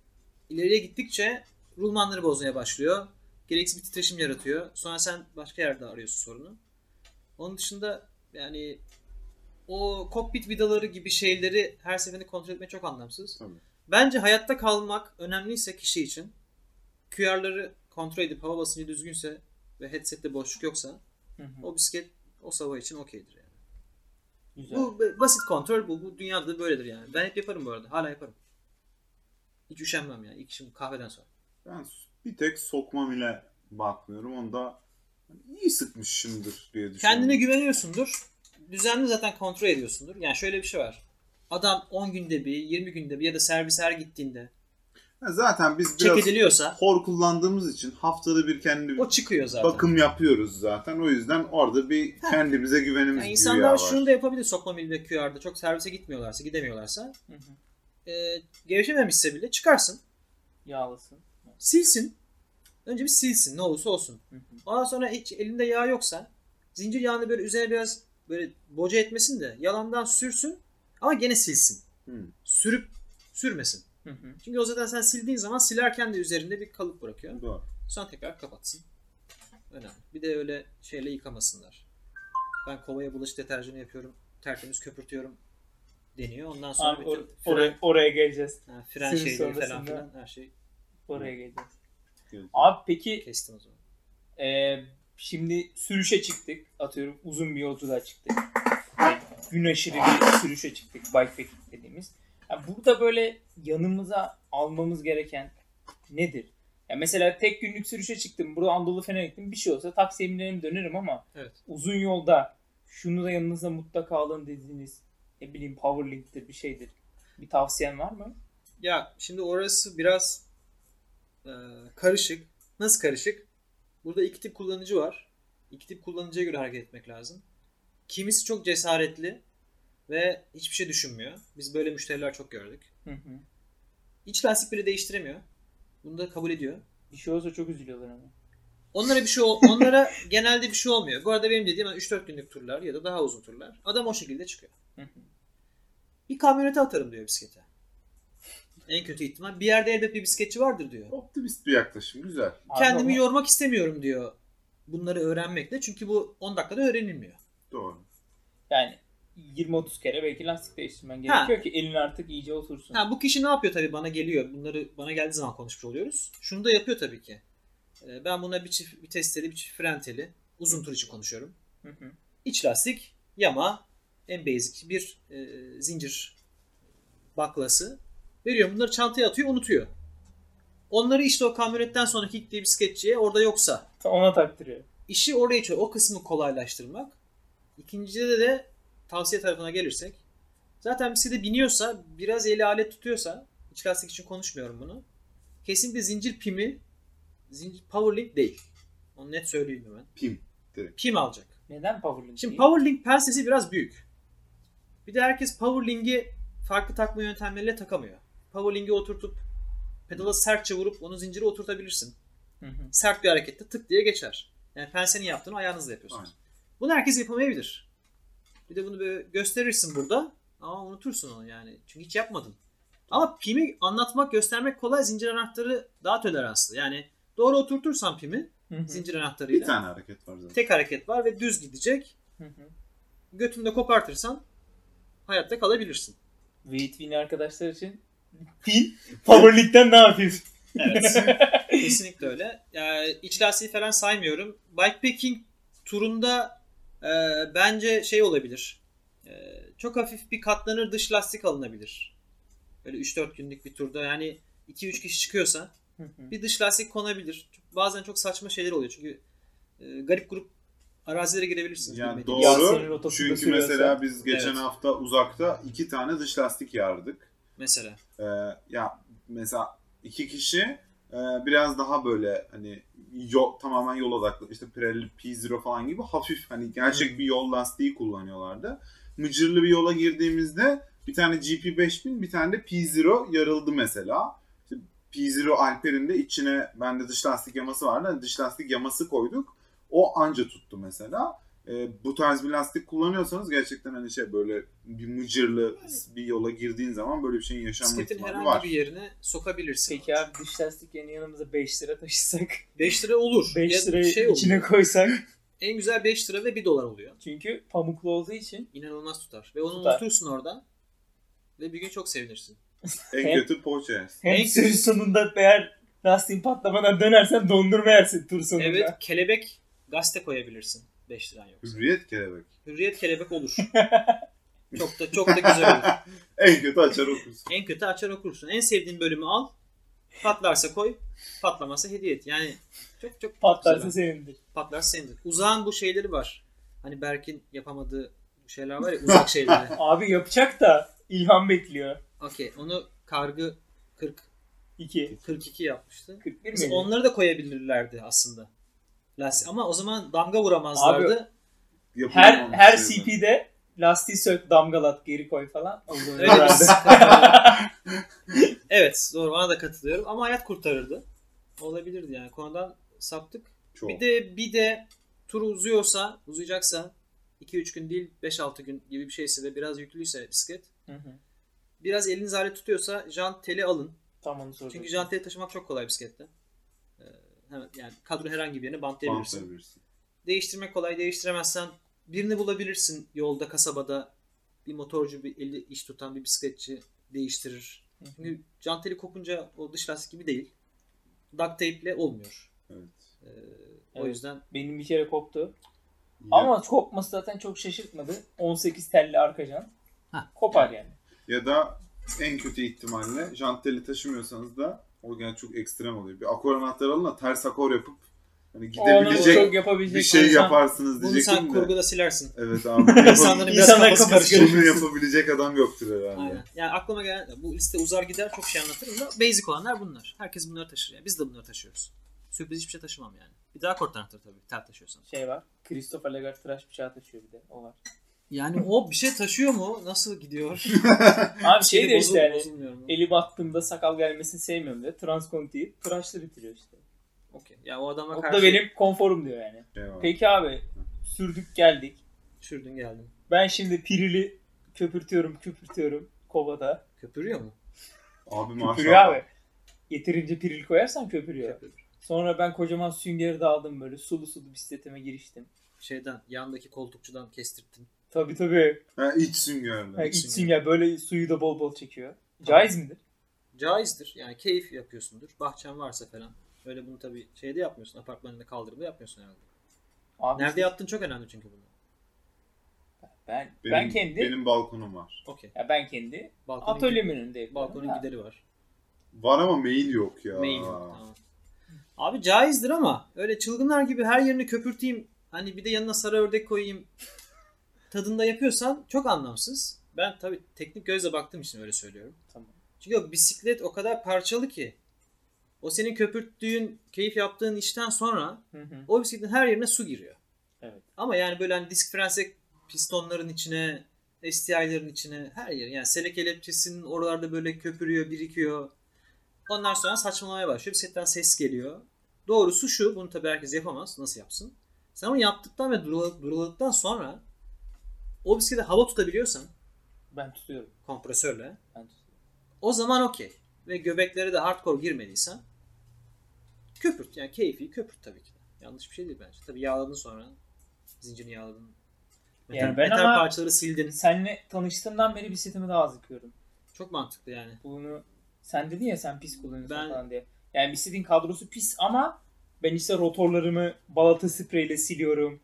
ileriye gittikçe rulmanları bozmaya başlıyor. Gereksiz bir titreşim yaratıyor. Sonra sen başka yerde arıyorsun sorunu. Onun dışında yani o kokpit vidaları gibi şeyleri her seferinde kontrol etmek çok anlamsız. Tabii. Bence hayatta kalmak önemliyse kişi için QR'ları kontrol edip hava basıncı düzgünse ve headsette boşluk yoksa Hı hı. o bisiklet o sabah için okeydir yani. Güzel. Bu basit kontrol bu. Bu dünyada da böyledir yani. Ben hep yaparım bu arada. Hala yaparım. Hiç üşenmem yani. İlk işim kahveden sonra. Ben bir tek sokmam ile bakmıyorum. Onda iyi sıkmışımdır diye düşünüyorum. Kendine güveniyorsundur. Düzenli zaten kontrol ediyorsundur. Yani şöyle bir şey var. Adam 10 günde bir, 20 günde bir ya da servis her gittiğinde Zaten biz biraz hor kullandığımız için haftada bir kendi o çıkıyor zaten. bakım yapıyoruz zaten. O yüzden orada bir kendimize güvenimiz Yani insanlar var. şunu da yapabilir sokma mil ve QR'da çok servise gitmiyorlarsa, gidemiyorlarsa Hı hı. e, gevşememişse bile çıkarsın, Yağlısın. silsin. Önce bir silsin ne olursa olsun. Hı hı. Ondan sonra hiç elinde yağ yoksa zincir yağını böyle üzerine biraz böyle boca etmesin de yalandan sürsün ama gene silsin. Hı. Sürüp sürmesin. Hı hı. Çünkü o zaten sen sildiğin zaman silerken de üzerinde bir kalıp bırakıyor. Doğru. Sonra tekrar kapatsın. Önemli. Bir de öyle şeyle yıkamasınlar. Ben kovaya bulaşık deterjanı yapıyorum. Tertemiz köpürtüyorum deniyor. Ondan sonra Abi or- fren, oraya, oraya geleceğiz. ha, fren şeyleri falan filan her şey Oraya geleceğiz. Abi peki kestim o zaman. Ee, şimdi sürüşe çıktık. Atıyorum uzun bir yolculuğa çıktık. Gün aşırı bir sürüşe çıktık. Bikepacking dediğimiz. Yani burada böyle yanımıza almamız gereken nedir? Ya mesela tek günlük sürüşe çıktım. Burada Anadolu Fener'e gittim. Bir şey olsa taksiye binerim dönerim ama Evet. uzun yolda şunu da yanınızda mutlaka alın dediğiniz ne bileyim Powerlink'tir bir şeydir. Bir tavsiyen var mı? Ya şimdi orası biraz e, karışık. Nasıl karışık? Burada iki tip kullanıcı var. İki tip kullanıcıya göre hareket etmek lazım. Kimisi çok cesaretli ve hiçbir şey düşünmüyor. Biz böyle müşteriler çok gördük. Hı hı. İç lastik bile değiştiremiyor. Bunu da kabul ediyor. Bir şey olsa çok üzülüyorlar ama. Onlara bir şey onlara genelde bir şey olmuyor. Bu arada benim dediğim 3-4 günlük turlar ya da daha uzun turlar. Adam o şekilde çıkıyor. Hı hı. Bir kamyonete atarım diyor bisiklete. En kötü ihtimal. Bir yerde elbet bir bisikletçi vardır diyor. Optimist bir yaklaşım. Güzel. Kendimi ama- yormak istemiyorum diyor. Bunları öğrenmekle. Çünkü bu 10 dakikada öğrenilmiyor. Doğru. Yani 20-30 kere belki lastik değiştirmen Ha. gerekiyor ki elin artık iyice otursun. Ha, bu kişi ne yapıyor tabii bana geliyor. Bunları bana geldiği zaman konuşmuş oluyoruz. Şunu da yapıyor tabii ki. Ee, Ben buna bir çift bir testeli, bir çift fren teli. Uzun tur için konuşuyorum. Hı hı. İç lastik, yama, en basic bir e, zincir baklası. Veriyorum. Bunları çantaya atıyor, unutuyor. Onları işte o kamyonetten sonraki gittiği bisikletçiye orada yoksa Ona taktırıyor. işi orayı çö- o kısmı kolaylaştırmak. İkincide de tavsiye tarafına gelirsek zaten bisiklete biniyorsa biraz eli alet tutuyorsa iç lastik için konuşmuyorum bunu. Kesinlikle zincir pimi zincir powerlink değil. Onu net söyleyeyim hemen. Pim. Pim alacak. Neden Powerlink Şimdi değil? powerlink pensesi biraz büyük. Bir de herkes powerlink'i farklı takma yöntemleriyle takamıyor. Powerlink'i oturtup pedala sertçe vurup onu zincire oturtabilirsin. Hı hı. Sert bir harekette tık diye geçer. Yani pensenin yaptığını ayağınızla yapıyorsunuz. Aynen. Bunu herkes yapamayabilir. Bir de bunu böyle gösterirsin burada ama unutursun onu yani. Çünkü hiç yapmadın. Ama pimi anlatmak, göstermek kolay. Zincir anahtarı daha toleranslı. Yani doğru oturtursan pimi zincir Bir anahtarıyla tane hareket var zaten. tek hareket var ve düz gidecek. Hı hı. Götünü de kopartırsan hayatta kalabilirsin. Weight Win arkadaşlar için pil Powerlink'ten ne yapayım? Evet. Kesinlikle öyle. Yani iç lastiği falan saymıyorum. Bikepacking turunda e, bence şey olabilir. E, çok hafif bir katlanır dış lastik alınabilir. Böyle 3-4 günlük bir turda yani 2-3 kişi çıkıyorsa Hı hı. bir dış lastik konabilir. Bazen çok saçma şeyler oluyor çünkü e, garip grup arazilere girebilirsiniz. Yani doğru. Çünkü mesela biz geçen Evet. hafta uzakta iki tane dış lastik yardık. Mesela. Ee, ya mesela iki kişi e, biraz daha böyle hani yol, tamamen yol odaklı işte Pirelli P0 falan gibi hafif hani gerçek bir yol lastiği kullanıyorlardı. Mıcırlı bir yola girdiğimizde bir tane GP5000 bir tane de P0 yarıldı mesela. İşte P0 Alper'in de içine bende dış lastik yaması vardı. Hani dış lastik yaması koyduk. O anca tuttu mesela. Ee, bu tarz bir lastik kullanıyorsanız gerçekten hani şey böyle bir mıcırlı bir yola girdiğin zaman böyle bir şeyin yaşanma Bisikletin ihtimali herhangi var. bir yerine sokabilirsin. Peki abi dış lastik yerine yanımıza 5 lira taşısak 5 lira olur. 5 Ya lirayı şey olur. içine koysak En güzel 5 lira ve 1 dolar oluyor. çünkü pamuklu olduğu için İnanılmaz tutar. Ve onu Tutar. unutursun orada. Ve bir gün çok sevinirsin. En Hem- kötü poğaça yersin. hem En- sürüş sonunda eğer lastiğin patlamadan dönersen dondurma yersin tur sonunda. Evet kelebek gazete koyabilirsin. 5 liran yoksa. Hürriyet kelebek. Hürriyet kelebek olur. çok da çok da güzel olur. En kötü açar okursun. En kötü açar okursun. En sevdiğin bölümü al. Patlarsa koy. Patlamazsa hediye et. Yani çok çok Patlarsa güzel. senindir. Patlarsa senindir. Uzağın bu şeyleri var. Hani Berk'in yapamadığı şeyler var ya uzak şeyleri. Abi yapacak da ilham bekliyor. Okey onu kargı 40 2. 42 yapmıştı. 41 Mesela mi? onları da koyabilirlerdi aslında. Lastik. Ama o zaman damga vuramazlardı. Yapılamam Her her. CP'de lastiği sök, damgalat, geri koy falan. Öyle evet doğru ona da katılıyorum ama hayat kurtarırdı. Olabilirdi yani konudan saptık. Çok. Bir de bir de tur uzuyorsa, uzayacaksa 2-3 gün değil 5-6 gün gibi bir şeyse ve biraz yüklüyse bisiklet Hı hı. biraz eliniz alet tutuyorsa jant teli alın. Tam onu. Çünkü jant teli taşımak çok kolay bisiklette. Yani kadro herhangi bir yerine bantlayabilirsin. Bantlayabilirsin. Değiştirmek kolay. Değiştiremezsen birini bulabilirsin yolda, kasabada. Bir motorcu, bir eli iş tutan bir bisikletçi değiştirir. Çünkü jant teli kopunca o dış lastik gibi değil. Duct tape ile olmuyor. Evet. Ee, o Evet. yüzden Benim bir kere koptu. Ya- Ama kopması zaten çok şaşırtmadı. 18 telli arka jant. Kopar yani. Ya da en kötü ihtimalle janteli taşımıyorsanız da o gene çok ekstrem oluyor. Bir akor anahtarı alın da ters akor yapıp hani Onu gidebilecek çok yapabilecek bir şey insan- bunu yaparsınız sen diyecektim de. kurguda silersin. Evet abi. İnsanların biraz İnsanlar kafası kafası karışır. Bunu yapabilecek adam yoktur herhalde. Aynen. Yani aklıma gelen bu liste uzar gider çok şey anlatırım da basic olanlar bunlar. Herkes bunları taşır yani. Biz de bunları taşıyoruz. Sürpriz hiçbir şey taşımam yani. Bir daha kort anahtarı tabii. Tel taşıyorsan. şey var. Christopher Lagarde tıraş bıçağı taşıyor bir de. O var. Yani o bir şey taşıyor mu? Nasıl gidiyor? Abi şey de işte yani. Eli battığımda sakal gelmesini sevmiyorum diyor. Transconti'yi tıraşla bitiriyor işte. Okey. Ya o adama O karşı da benim konforum diyor yani. Var. Peki abi sürdük geldik. sürdün geldin. Ben şimdi pirili köpürtüyorum köpürtüyorum kovada. Köpürüyor mu? Abi Köpürüyor maşallah. abi. Yeterince piril koyarsan köpürüyor. Köpürür. Sonra ben kocaman süngeri de aldım böyle sulu sulu bisikletime giriştim. Şeyden yandaki koltukçudan kestirttin. Tabii tabii. Ha, iç süngerle. Ha, İç sünger. sünger böyle suyu da bol bol çekiyor. Caiz midir? Caizdir. Yani keyif yapıyorsundur. Bahçen varsa falan. Öyle bunu tabii şeyde yapmıyorsun. Apartmanında kaldırımda yapmıyorsun herhalde. Abi Nerede yaptığın çok önemli çünkü bunu. Ben Benim, ben kendi benim balkonum var. Okey. ya ben kendi Balkonun, atölyemin önünde balkonun Ha. gideri var. Var ama mail yok ya. Mail yok. Tamam. Abi caizdir ama öyle çılgınlar gibi her yerini köpürteyim. Hani bir de yanına sarı ördek koyayım. Tadında yapıyorsan çok anlamsız. Ben tabii teknik gözle baktığım için öyle söylüyorum. Tamam. Çünkü o bisiklet o kadar parçalı ki. O senin köpürttüğün, keyif yaptığın işten sonra Hı hı. o bisikletin her yerine su giriyor. Evet. Ama yani böyle hani disk frense pistonların içine, STI'lerin içine her yer. Yani sele kelepçesinin oralarda böyle köpürüyor, birikiyor. Ondan sonra saçmalamaya başlıyor. Bisikletten ses geliyor. Doğrusu şu, bunu tabii herkes yapamaz. Nasıl yapsın? Sen onu yaptıktan ve durula- duruladıktan sonra o bisiklete hava tutabiliyorsan Ben tutuyorum. kompresörle Ben tutuyorum. o zaman okey. Ve göbeklere de hardcore girmediysen köpürt. Yani keyfi köpürt tabii ki. Yanlış bir şey değil bence. Tabii yağladın sonra. Zincirini yağladın. Metal, Yani ben metal ama- parçaları sildin. Seninle tanıştığımdan beri bisikletimi daha az yıkıyorum. Çok mantıklı yani. Bunu sen dedin ya sen pis kullanıyorsun Ben- falan diye. Yani bisikletin kadrosu pis ama ben işte rotorlarımı balata spreyle siliyorum.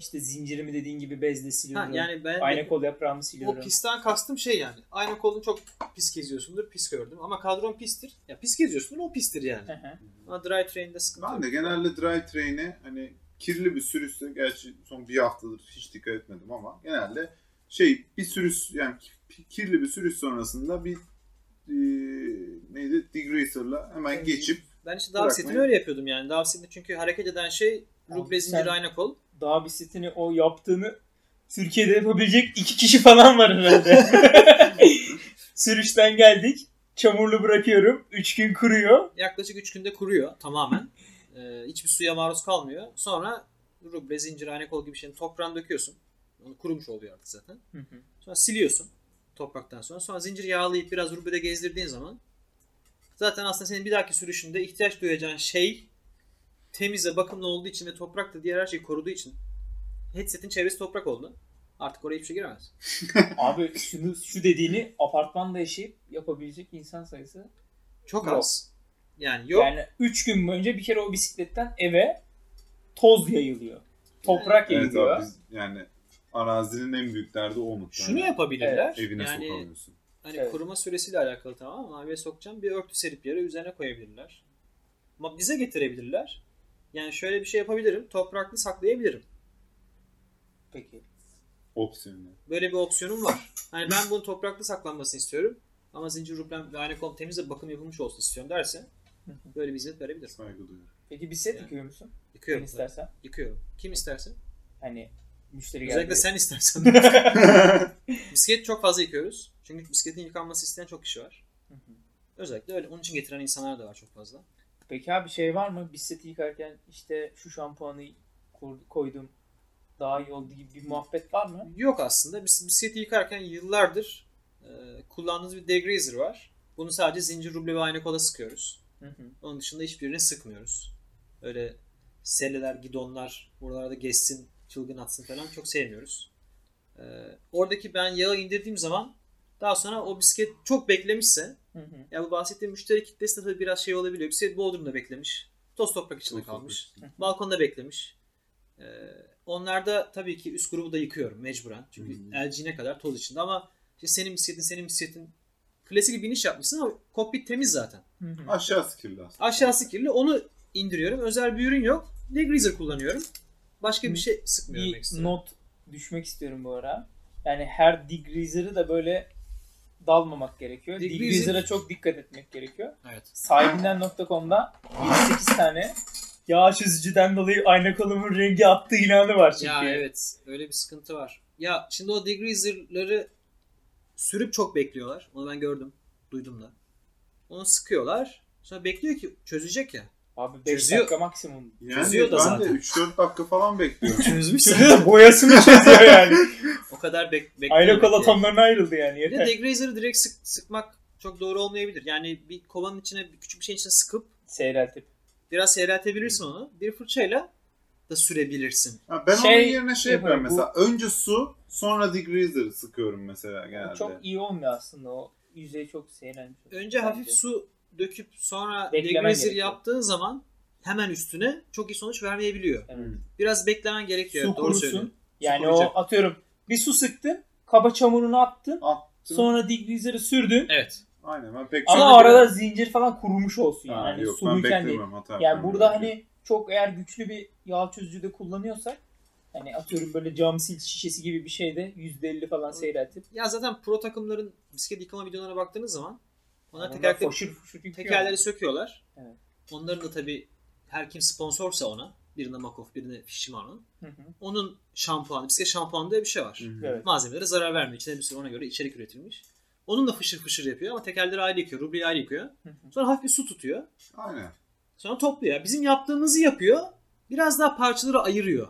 İşte zincirimi dediğin gibi bezle Ha, siliyorum. yani ben Ayna kol yaprağımı o siliyorum. pisten kastım şey yani. Ayna kolunu çok pis geziyorsundur. Pis gördüm. Ama kadron pistir. Ya pis geziyorsundur o pistir yani. Hı hı. Ama dry train'de sıkıntı Ben yok. de genelde dry train'e hani kirli bir sürüsü gerçi son bir haftadır hiç dikkat etmedim ama genelde şey bir sürüs yani ki- kirli bir sürüş sonrasında bir e, neydi degreaser'la hemen Evet. geçip Ben işte setini öyle yapıyordum yani. Setini çünkü hareket eden şey ruble zincir ayna kol. Dağ bisikletini o yaptığını Türkiye'de yapabilecek iki kişi falan var herhalde. Sürüşten geldik. Çamurlu bırakıyorum. Üç gün kuruyor. Yaklaşık 3 günde kuruyor tamamen. Ee, hiçbir suya maruz kalmıyor. Sonra ruble, zincir, ayna kol gibi şeyin toprağını döküyorsun. Onu kurumuş oluyor artık zaten. Sonra siliyorsun topraktan sonra. Sonra zincir yağlayıp biraz rublede gezdirdiğin zaman zaten aslında senin bir dahaki sürüşünde ihtiyaç duyacağın şey temiz ve bakımlı olduğu için ve toprak da diğer her şeyi koruduğu için headsetin çevresi toprak oldu. Artık oraya hiçbir şey giremez. Abi şunu şu dediğini apartmanda yaşayıp yapabilecek insan sayısı Çok Yok. az. Yani yok. Yani 3 gün boyunca bir kere o bisikletten eve toz yayılıyor. Toprak evet yayılıyor. abi biz yani arazinin en büyük derdi o muhtemelen. Şunu yapabilirler. Evine yani sokamıyorsun. Hani Evet. kuruma süresiyle alakalı tamam ama eve sokacağım bir örtü serip yere üzerine koyabilirler. Ama bize getirebilirler. Yani şöyle bir şey yapabilirim. Topraklı saklayabilirim. Peki. Opsiyonu. Böyle bir opsiyonum var. Hani ben bunun topraklı saklanmasını istiyorum. Ama zincir rublem ve aynı kolum temiz ve bakım yapılmış olsun istiyorum derse böyle bir hizmet verebilirim. Saygı duyuyorum. Peki bisiklet Yani. yıkıyor musun? Yıkıyorum. istersen. Yıkıyorum. Kim isterse. Hani müşteri geldi. Özellikle sen istersen. Bisiklet çok fazla yıkıyoruz. Çünkü bisikletin yıkanması isteyen çok kişi var. Özellikle öyle. Onun için getiren insanlar da var çok fazla. Peki abi şey var mı? Bisikleti yıkarken işte şu şampuanı koydum daha iyi oldu gibi bir muhabbet var mı? Yok aslında. Biz bisikleti yıkarken yıllardır e, kullandığımız bir degreaser var. Bunu sadece zincir ruble ve ayna kola sıkıyoruz. Hı hı. Onun dışında hiçbirini sıkmıyoruz. Öyle selleler, gidonlar buralarda geçsin, çılgın atsın falan çok sevmiyoruz. E, oradaki ben yağı indirdiğim zaman daha sonra o bisiklet çok beklemişse Hı hı. ya bu bahsettiğim müşteri kitlesi de tabii biraz şey olabiliyor. Bisiklet Bodrum'da beklemiş. Toz toprak içinde Toz kalmış. toprak Balkonda beklemiş. Ee, onlarda tabii ki üst grubu da yıkıyorum mecburen. Çünkü Hmm. LG'ne kadar toz içinde ama işte senin bisikletin senin bisikletin klasik bir biniş yapmışsın ama kokpit temiz zaten. Hı hı. Aşağı skill'li aslında. Aşağısı kirli onu indiriyorum. Özel bir ürün yok. Degreaser kullanıyorum. Başka bir şey sıkmıyorum bir ekstra. not düşmek istiyorum bu ara. Yani her degreaser'ı da böyle dalmamak gerekiyor. Degreaser'a çok dikkat etmek gerekiyor. Evet. Sahibinden.com'da 7-8 tane yağ çözücüden dolayı ayna kolumun rengi attığı ilanı var çünkü. Ya evet. Öyle bir sıkıntı var. Ya şimdi o degreaser'ları sürüp çok bekliyorlar. Onu ben gördüm. Duydum da. Onu sıkıyorlar. Sonra bekliyor ki çözecek ya. Abi 5 Çözüyor. dakika maksimum. Yani Çözüyor da ben zaten. de 3-4 dakika falan bekliyorum. Çözmüş da boyasını çözüyor yani. O kadar bek bekliyor. ayna kol atomlarına ayrıldı yani Bir de yeter. degreaser'ı direkt sık, sıkmak çok doğru olmayabilir. Yani bir kovanın içine bir küçük bir şeyin içine sıkıp Seyreltip. biraz seyreltebilirsin onu. Bir fırçayla da sürebilirsin. Ha, ben Şey onun yerine şey yapıyorum bu- mesela. Önce su sonra degreaser sıkıyorum mesela genelde. Çok iyi olmuyor aslında o. Yüzey çok seyrelmiş. Önce Bence. hafif su döküp sonra gerekiyor. yaptığın zaman hemen üstüne çok iyi sonuç vermeyebiliyor. Evet. Biraz beklemen gerekiyor. Su doğru kurusun. söylüyorsun. Yani kuruyacak. o atıyorum bir su sıktın, kaba çamurunu attın, Attım. sonra degreaser'ı sürdün. Evet. Aynen ben pek Ama arada zincir falan kurumuş olsun yani. Ha, Hani yok ben suluyken değil. hata Yani burada hani çok eğer güçlü bir yağ çözücüde kullanıyorsak hani atıyorum böyle cam sil şişesi gibi bir şeyde %50 falan seyreltip Ya zaten pro takımların bisiklet yıkama videolarına baktığınız zaman onlar tekerlekleri, foşur foşur tekerleri söküyorlar. Evet. Onların da tabii her kim sponsorsa ona birine Makoff birine Shimano. Hı hı. Onun şampuanı, bisiklet şampuanı diye bir şey var. Hı hı. Evet. Malzemelere zarar vermiyor. İçine bir sürü ona göre içerik üretilmiş. Onun da fışır fışır yapıyor ama tekerleri ayrı yıkıyor, rubleyi ayrı yıkıyor. Hı. Sonra hafif bir su tutuyor. Aynen. Sonra topluyor. Bizim yaptığımızı yapıyor. Biraz daha parçaları ayırıyor.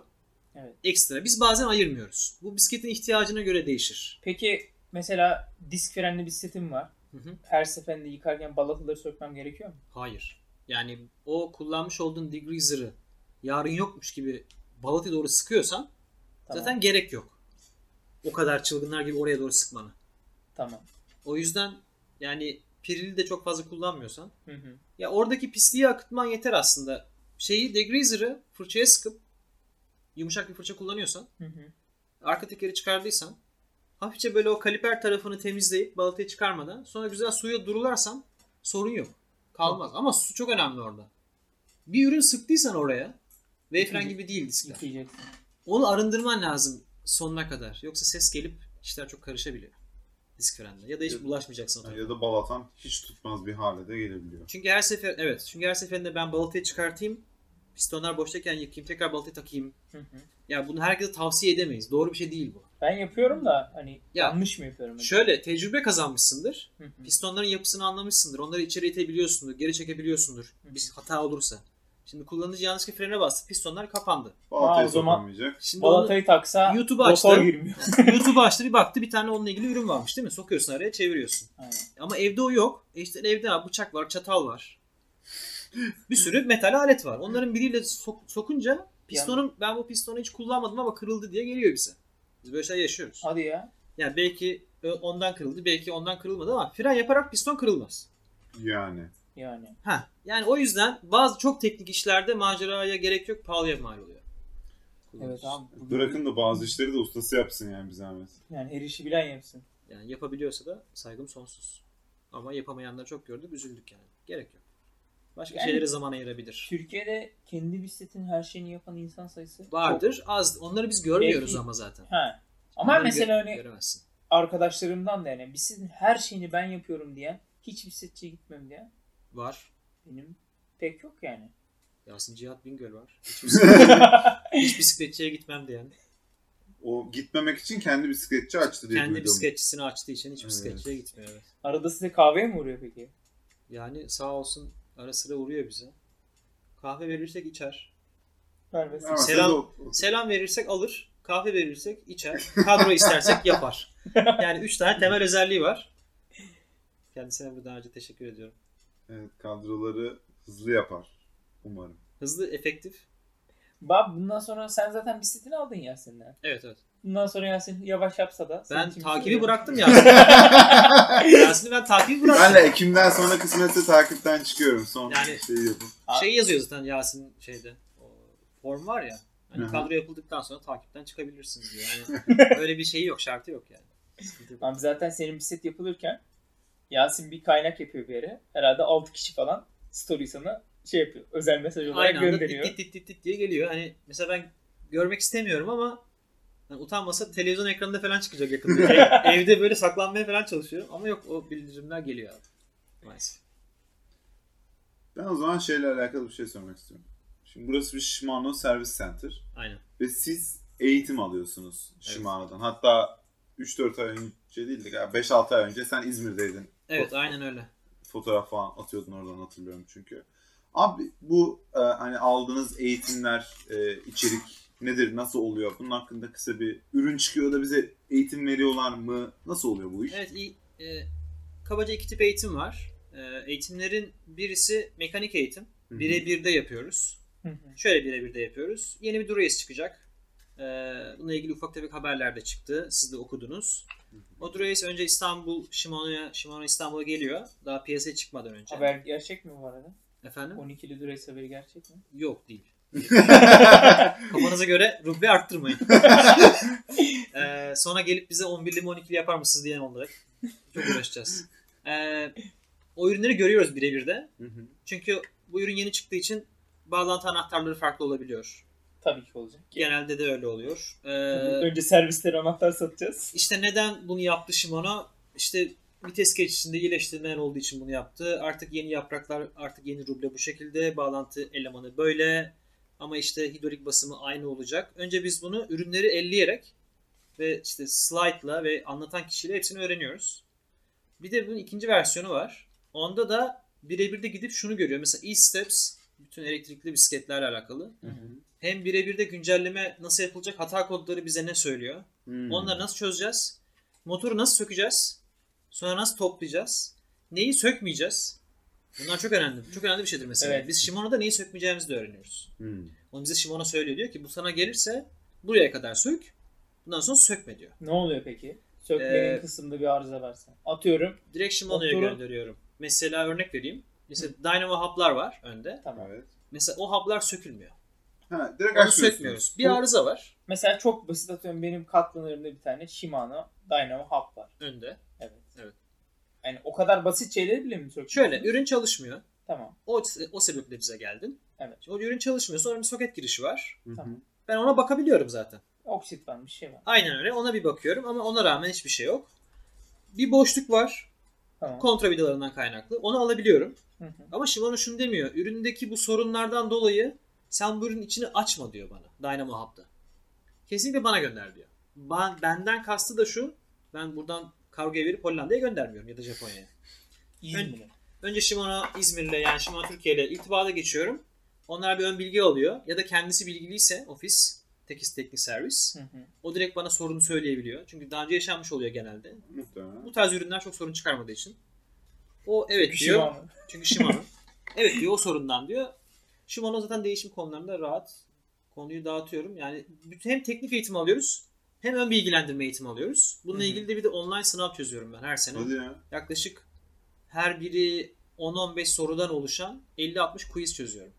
Evet. Ekstra. Biz bazen ayırmıyoruz. Bu bisikletin ihtiyacına göre değişir. Peki mesela disk frenli bisikletim var. Hı hı. Her seferinde yıkarken balataları sökmem gerekiyor mu? Hayır. Yani o kullanmış olduğun degreaser'ı yarın yokmuş gibi balataya doğru sıkıyorsan Tamam. zaten gerek yok. O kadar çılgınlar gibi oraya doğru sıkmanı. Tamam. O yüzden yani pirili de çok fazla kullanmıyorsan Hı hı. ya oradaki pisliği akıtman yeter aslında. Şeyi degreaser'ı fırçaya sıkıp yumuşak bir fırça kullanıyorsan Hı hı. arka tekeri çıkardıysan hafifçe böyle o kaliper tarafını temizleyip balatayı çıkarmadan sonra güzel suya durularsan sorun yok. Kalmaz. Ama su çok önemli orada. Bir ürün sıktıysan oraya Wayfren gibi değil diskler. Onu arındırman lazım sonuna kadar. Yoksa ses gelip işler çok karışabiliyor. Disk frende. Ya da hiç Ya- bulaşmayacaksın tarafa. Ya da balatan hiç tutmaz bir hale de gelebiliyor. Çünkü her sefer evet çünkü her seferinde ben balatayı çıkartayım pistonlar boştayken yıkayayım tekrar balatayı takayım. Hı hı. Ya bunu herkese tavsiye edemeyiz. Doğru bir şey değil bu. Ben yapıyorum da hani Ya, yanlış mı yapıyorum? acaba? Şöyle tecrübe kazanmışsındır. Hı hı. Pistonların yapısını anlamışsındır. Onları içeri itebiliyorsundur. Geri çekebiliyorsundur. Bir hata olursa. Şimdi kullanıcı yanlışlıkla frene bastı. Pistonlar kapandı. Balatayı o zaman- sokamayacak. Şimdi Balatayı taksa YouTube'a motor açtı. girmiyor. YouTube'a açtı bir baktı bir tane onunla ilgili ürün varmış değil mi? Sokuyorsun araya çeviriyorsun. Aynen. Ama evde o yok. E işte evde var, bıçak var, çatal var. Bir sürü metal alet var. Onların biriyle sok- sokunca pistonun ben bu pistonu hiç kullanmadım ama kırıldı diye geliyor bize. Biz böyle şey yaşıyoruz. Hadi ya. Yani belki ö- ondan kırıldı, belki ondan kırılmadı ama fren yaparak piston kırılmaz. Yani. Yani. Ha, yani o yüzden bazı çok teknik işlerde maceraya gerek yok, pahalıya mal oluyor. Evet abi. Bırakın da bazı işleri de ustası yapsın yani bir zahmet. Yani her işi bilen yapsın. Yani yapabiliyorsa da saygım sonsuz. Ama yapamayanları çok gördük, üzüldük yani. Gerek yok. Başka Yani- şeylere zaman ayırabilir. Türkiye'de kendi bisikletin her şeyini yapan insan sayısı Vardır, az. Onları biz görmüyoruz Belki- ama zaten. Çok. Ha. Ama Onları mesela gö- hani göremezsin. arkadaşlarımdan da yani bisikletin her şeyini ben yapıyorum diyen hiç bisikletçiye gitmem diyen Var. benim pek yok yani. Yasin Cihat Bingöl var. Hiç, bisiklet, hiç bisikletçiye gitmem diyen. O gitmemek için kendi bisikletçi açtı diye Kendi duydum. bisikletçisini açtığı için hiç Evet. bisikletçiye gitmiyor. Evet. Arada size kahveye mi uğruyor peki? Yani sağ olsun ara sıra uğruyor bize. Kahve verirsek içer. Vermesin. Selam- Selam verirsek alır. Kahve verirsek içer. Kadro istersek yapar. Yani üç tane temel özelliği var. Kendisine buradan önce teşekkür ediyorum. Evet, kadroları hızlı yapar. Umarım. Hızlı, efektif. Bab bundan sonra sen zaten bisikletini aldın Yasin'den. Evet evet. Bundan sonra Yasin yavaş yapsa da. Ben takibi bıraktım Yasin. Yasin'i ben takibi bıraktım. Ben de Ekim'den sonra kısmetse takipten çıkıyorum. Son Yani- şey yapıp. Şey yazıyor zaten Yasin şeyde. O form var ya. Hani Hı hı. kadro yapıldıktan sonra takipten çıkabilirsiniz diyor. Yani öyle bir şeyi yok, şartı yok yani. Abi zaten senin bisiklet yapılırken Yasin bir kaynak yapıyor bir yere. Herhalde 6 kişi falan story sana şey yapıyor. Özel mesaj olarak Aynı anda gönderiyor. dit dit dit dit diye geliyor. Hani mesela ben görmek istemiyorum ama hani utanmasa televizyon ekranında falan çıkacak yakında. Ev- evde böyle saklanmaya falan çalışıyor. Ama yok o bildirimler geliyor abi. Maalesef. Ben o zaman şeyle alakalı bir şey sormak istiyorum. Şimdi burası bir Shimano Service Center. Aynen. Ve siz eğitim alıyorsunuz Shimano'dan. Hatta 3-4 ay önce değil de galiba 5-6 ay önce sen İzmir'deydin. Evet aynen öyle. Fotoğraf falan atıyordun oradan hatırlıyorum çünkü. Abi bu e, hani aldığınız eğitimler, e, içerik nedir, nasıl oluyor? Bunun hakkında kısa bir ürün çıkıyor da bize eğitim veriyorlar mı? Nasıl oluyor bu iş? Evet iyi. E, kabaca iki tip eğitim var. E, eğitimlerin birisi mekanik eğitim. Hı hı. Birebir de yapıyoruz. Hı hı. Şöyle birebir de yapıyoruz. Yeni bir Durace çıkacak. Ee, bununla ilgili ufak tefek haberler de çıktı. Siz de okudunuz. O Durace önce İstanbul, Shimano'ya, Shimano İstanbul'a geliyor. Daha piyasaya çıkmadan önce. Haber gerçek mi bu arada? Efendim? 12'li Durace haberi gerçek mi? Yok değil. Kafanıza göre ruble arttırmayın. Ee, sonra gelip bize 11'li mi 12'li yapar mısınız diyen olarak çok uğraşacağız. Ee, o ürünleri görüyoruz birebir de. Hı hı. Çünkü bu ürün yeni çıktığı için bağlantı anahtarları farklı olabiliyor. Tabii ki olacak. Genelde de öyle oluyor. Ee, Önce servislere anahtar satacağız. işte neden bunu yaptı Shimano? İşte vites geçişinde iyileştirmeler olduğu için bunu yaptı. Artık yeni yapraklar, artık yeni ruble bu şekilde. Bağlantı elemanı böyle. Ama işte hidrolik basımı aynı olacak. Önce biz bunu ürünleri elleyerek ve işte slide'la ve anlatan kişiyle hepsini öğreniyoruz. Bir de bunun ikinci versiyonu var. Onda da birebir de gidip şunu görüyor. Mesela e-steps bütün elektrikli bisikletlerle alakalı. Hem birebir de güncelleme nasıl yapılacak, hata kodları bize ne söylüyor. Hmm. Onları nasıl çözeceğiz? Motoru nasıl sökeceğiz? Sonra nasıl toplayacağız? Neyi sökmeyeceğiz? Bunlar çok önemli. Çok önemli bir şeydir mesela. Evet. Biz Shimano'da neyi sökmeyeceğimizi de öğreniyoruz. Hmm. Onu bize Shimano söylüyor. Diyor ki bu sana gelirse buraya kadar sök. Bundan sonra sökme diyor. Ne oluyor peki? Sökmenin Ee, kısmında bir arıza varsa. Atıyorum. Direkt Motoru- gönderiyorum. Mesela örnek vereyim. Mesela Dynamo hub'lar var önde. Tamam. Evet. Mesela o hub'lar sökülmüyor. Ha, direkt Onu sökmüyoruz. Bir arıza var Mesela çok basit atıyorum benim katlanırımda bir tane Shimano Dynamo Hub var. önde. Evet. Evet. Yani o kadar basit şeyleri bile mi söküyorsunuz? Şöyle ürün çalışmıyor. Tamam. O, o sebeple bize geldin. Evet. O ürün çalışmıyor. Sonra bir soket girişi var. Tamam. Ben ona bakabiliyorum zaten. Oksit var bir şey var. Aynen öyle. Ona bir bakıyorum ama ona rağmen hiçbir şey yok. Bir boşluk var. Tamam. Kontravidalarından kaynaklı. Onu alabiliyorum. Hı hı. Ama Shimano şunu demiyor. Üründeki bu sorunlardan dolayı sen bu ürünün içini açma diyor bana. Dynamo Hub'da. Kesinlikle bana gönder diyor. Ben, benden kastı da şu. Ben buradan kargoya verip Hollanda'ya göndermiyorum ya da Japonya'ya. İzmir'e. Önce Shimano İzmir'le yani Shimano Türkiye ile irtibata geçiyorum. Onlar bir ön bilgi alıyor. Ya da kendisi bilgiliyse ofis, tekis teknik servis. Hı hı. O direkt bana sorunu söyleyebiliyor. Çünkü daha önce yaşanmış oluyor genelde. Muhtemelen. Bu tarz ürünler çok sorun çıkarmadığı için. O evet Çünkü diyor. Shimano. Çünkü Shimano. evet diyor o sorundan diyor. Shimano zaten değişim konularında rahat. Konuyu dağıtıyorum. Yani hem teknik eğitim alıyoruz hem ön bilgilendirme eğitimi alıyoruz. Bununla ilgili de bir de online sınav çözüyorum ben her sene. Hadi ya. Yaklaşık her biri 10-15 sorudan oluşan 50-60 quiz çözüyorum.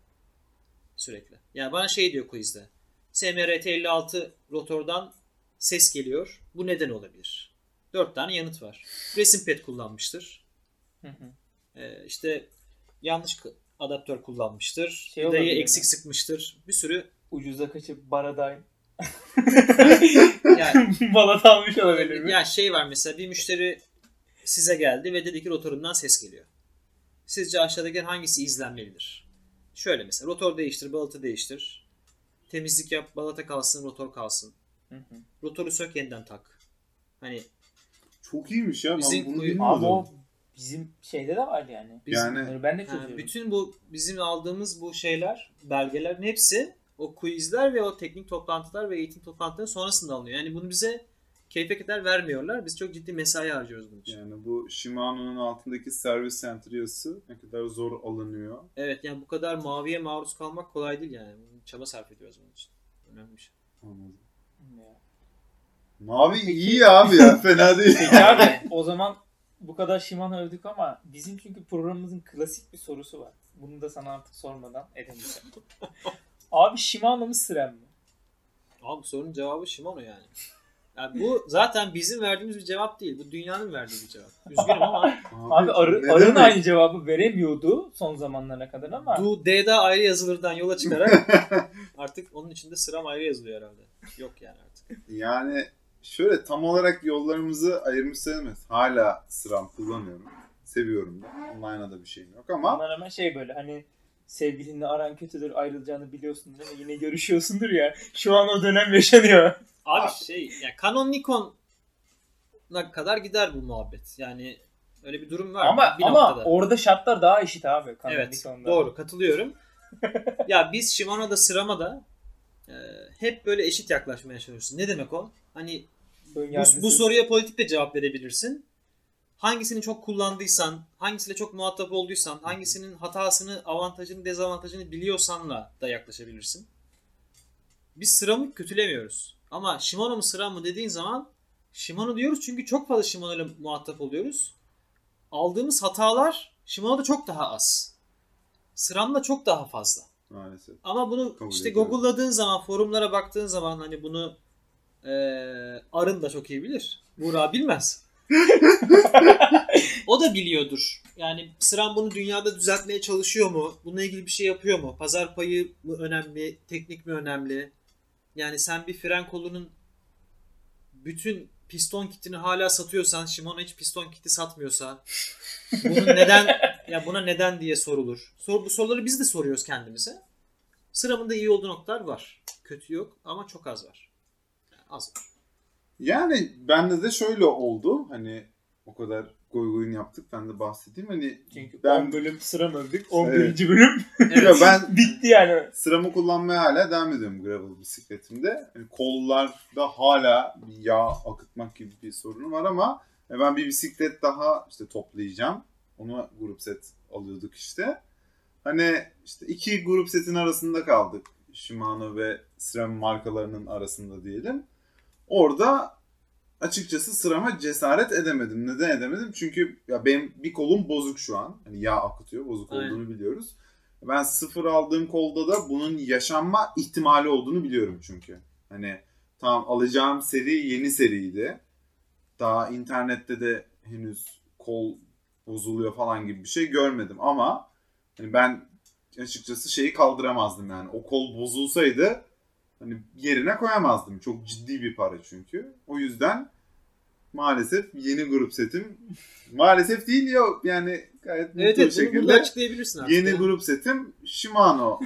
Sürekli. Yani bana şey diyor quizde. SMRT 56 rotordan ses geliyor. Bu neden olabilir? 4 tane yanıt var. Resim pad kullanmıştır. Hı hı. Ee, işte yanlış adaptör kullanmıştır. Şey Vidayı eksik mi? sıkmıştır. Bir sürü Ucuza kaçıp Baraday yani, balat almış olabilir mi? ya şey var mesela bir müşteri size geldi ve dedi ki rotorundan ses geliyor. Sizce aşağıdaki hangisi izlenmelidir? Şöyle mesela rotor değiştir, balata değiştir. Temizlik yap, balata kalsın, rotor kalsın. Hı hı. Rotoru sök yeniden tak. Hani Çok iyiymiş ya. Bizim ben bunu bilmiyordum. Abi o bizim şeyde de var yani. biz Yani ben de çözüyorum. bütün bu bizim aldığımız bu şeyler, belgelerin hepsi o quizler ve o teknik toplantılar ve eğitim toplantıları sonrasında alınıyor. Yani bunu bize keyfe kadar vermiyorlar. Biz çok ciddi mesai harcıyoruz bunun için. yani bu Shimano'nun altındaki servis center yazısı ne kadar zor alınıyor. Evet yani bu kadar maviye maruz kalmak kolay değil yani. Çaba sarf ediyoruz bunun için. Önemli bir şey. Anladım. Ya. Mavi iyi abi ya fena değil. Peki abi o zaman bu kadar Shimano övdük ama bizim çünkü programımızın klasik bir sorusu var. Bunu da sana artık sormadan edemeyeceğim. Abi Shimano mu Siren mi? Abi sorunun cevabı Shimano yani. Yani bu zaten bizim verdiğimiz bir cevap değil. Bu dünyanın verdiği bir cevap. Üzgünüm ama Abi arı, ne arın demek? aynı cevabı veremiyordu son zamanlara kadar ama bu D'da ayrı yazılırdan yola çıkarak artık onun içinde sıram ayrı yazılıyor herhalde. Yok yani artık. Yani şöyle tam olarak yollarımızı ayırmış sayılmaz. Hala sıram kullanıyorum. Seviyorum da. Online'a da bir şeyim yok ama Bunlar hemen şey böyle hani sevgilinle aran kötüdür ayrılacağını biliyorsun değil mi? Yine görüşüyorsundur ya. Şu an o dönem yaşanıyor. Abi şey yani Canon Nikon'a kadar gider bu muhabbet. Yani öyle bir durum var ama bir ama noktada. orada şartlar daha eşit abi. Canon evet Nikon'da. doğru katılıyorum. ya biz Shimano'da Sirama'da e, hep böyle eşit yaklaşmaya çalışıyoruz. Ne demek o? Hani bu, bu soruya politik de cevap verebilirsin. Hangisini çok kullandıysan, hangisiyle çok muhatap olduysan, hangisinin hatasını, avantajını, dezavantajını biliyorsanla da yaklaşabilirsin. Biz sıramı kötülemiyoruz. Ama Shimano mu sıra mı dediğin zaman Shimano diyoruz çünkü çok fazla Shimano ile muhatap oluyoruz. Aldığımız hatalar Shimano'da çok daha az. Sıramda çok daha fazla. maalesef. Ama bunu Kabul işte ediyorum. Google'ladığın zaman, forumlara baktığın zaman hani bunu eee Arın da çok iyi bilir. Buğra bilmez. o da biliyordur. Yani sıram bunu dünyada düzeltmeye çalışıyor mu? Bununla ilgili bir şey yapıyor mu? Pazar payı mı önemli? Teknik mi önemli? Yani sen bir fren kolunun bütün piston kitini hala satıyorsan, Shimano hiç piston kiti satmıyorsa bunun neden ya buna neden diye sorulur. Sor, bu soruları biz de soruyoruz kendimize. Sıramın da iyi olduğu noktalar var. Kötü yok ama çok az var. Yani az var. Yani bende de şöyle oldu. Hani o kadar goy goyun yaptık. Ben de bahsedeyim. Hani Çünkü Ben- 10 bölüm sıram öldük. 11. Evet. bölüm Ya ben bitti yani. sıramı kullanmaya hala devam ediyorum gravel bisikletimde. Yani kollarda hala yağ akıtmak gibi bir sorunu var ama e, ben bir bisiklet daha işte toplayacağım. Ona grup set alıyorduk işte. Hani işte iki grup setin arasında kaldık. Shimano ve SRAM markalarının arasında diyelim. Orada açıkçası sırama cesaret edemedim. Neden edemedim? Çünkü ya benim bir kolum bozuk şu an. Hani yağ akıtıyor. Bozuk Aynen. olduğunu biliyoruz. Ben sıfır aldığım kolda da bunun yaşanma ihtimali olduğunu biliyorum çünkü. Hani tamam alacağım seri yeni seriydi. Daha internette de henüz kol bozuluyor falan gibi bir şey görmedim ama hani ben açıkçası şeyi kaldıramazdım yani. O kol bozulsaydı hani yerine koyamazdım. Çok ciddi bir para çünkü. O yüzden maalesef yeni grup setim maalesef değil yok yani gayet mutlu Evet bir evet şekilde açıklayabilirsin artık. Yeni grup setim Shimano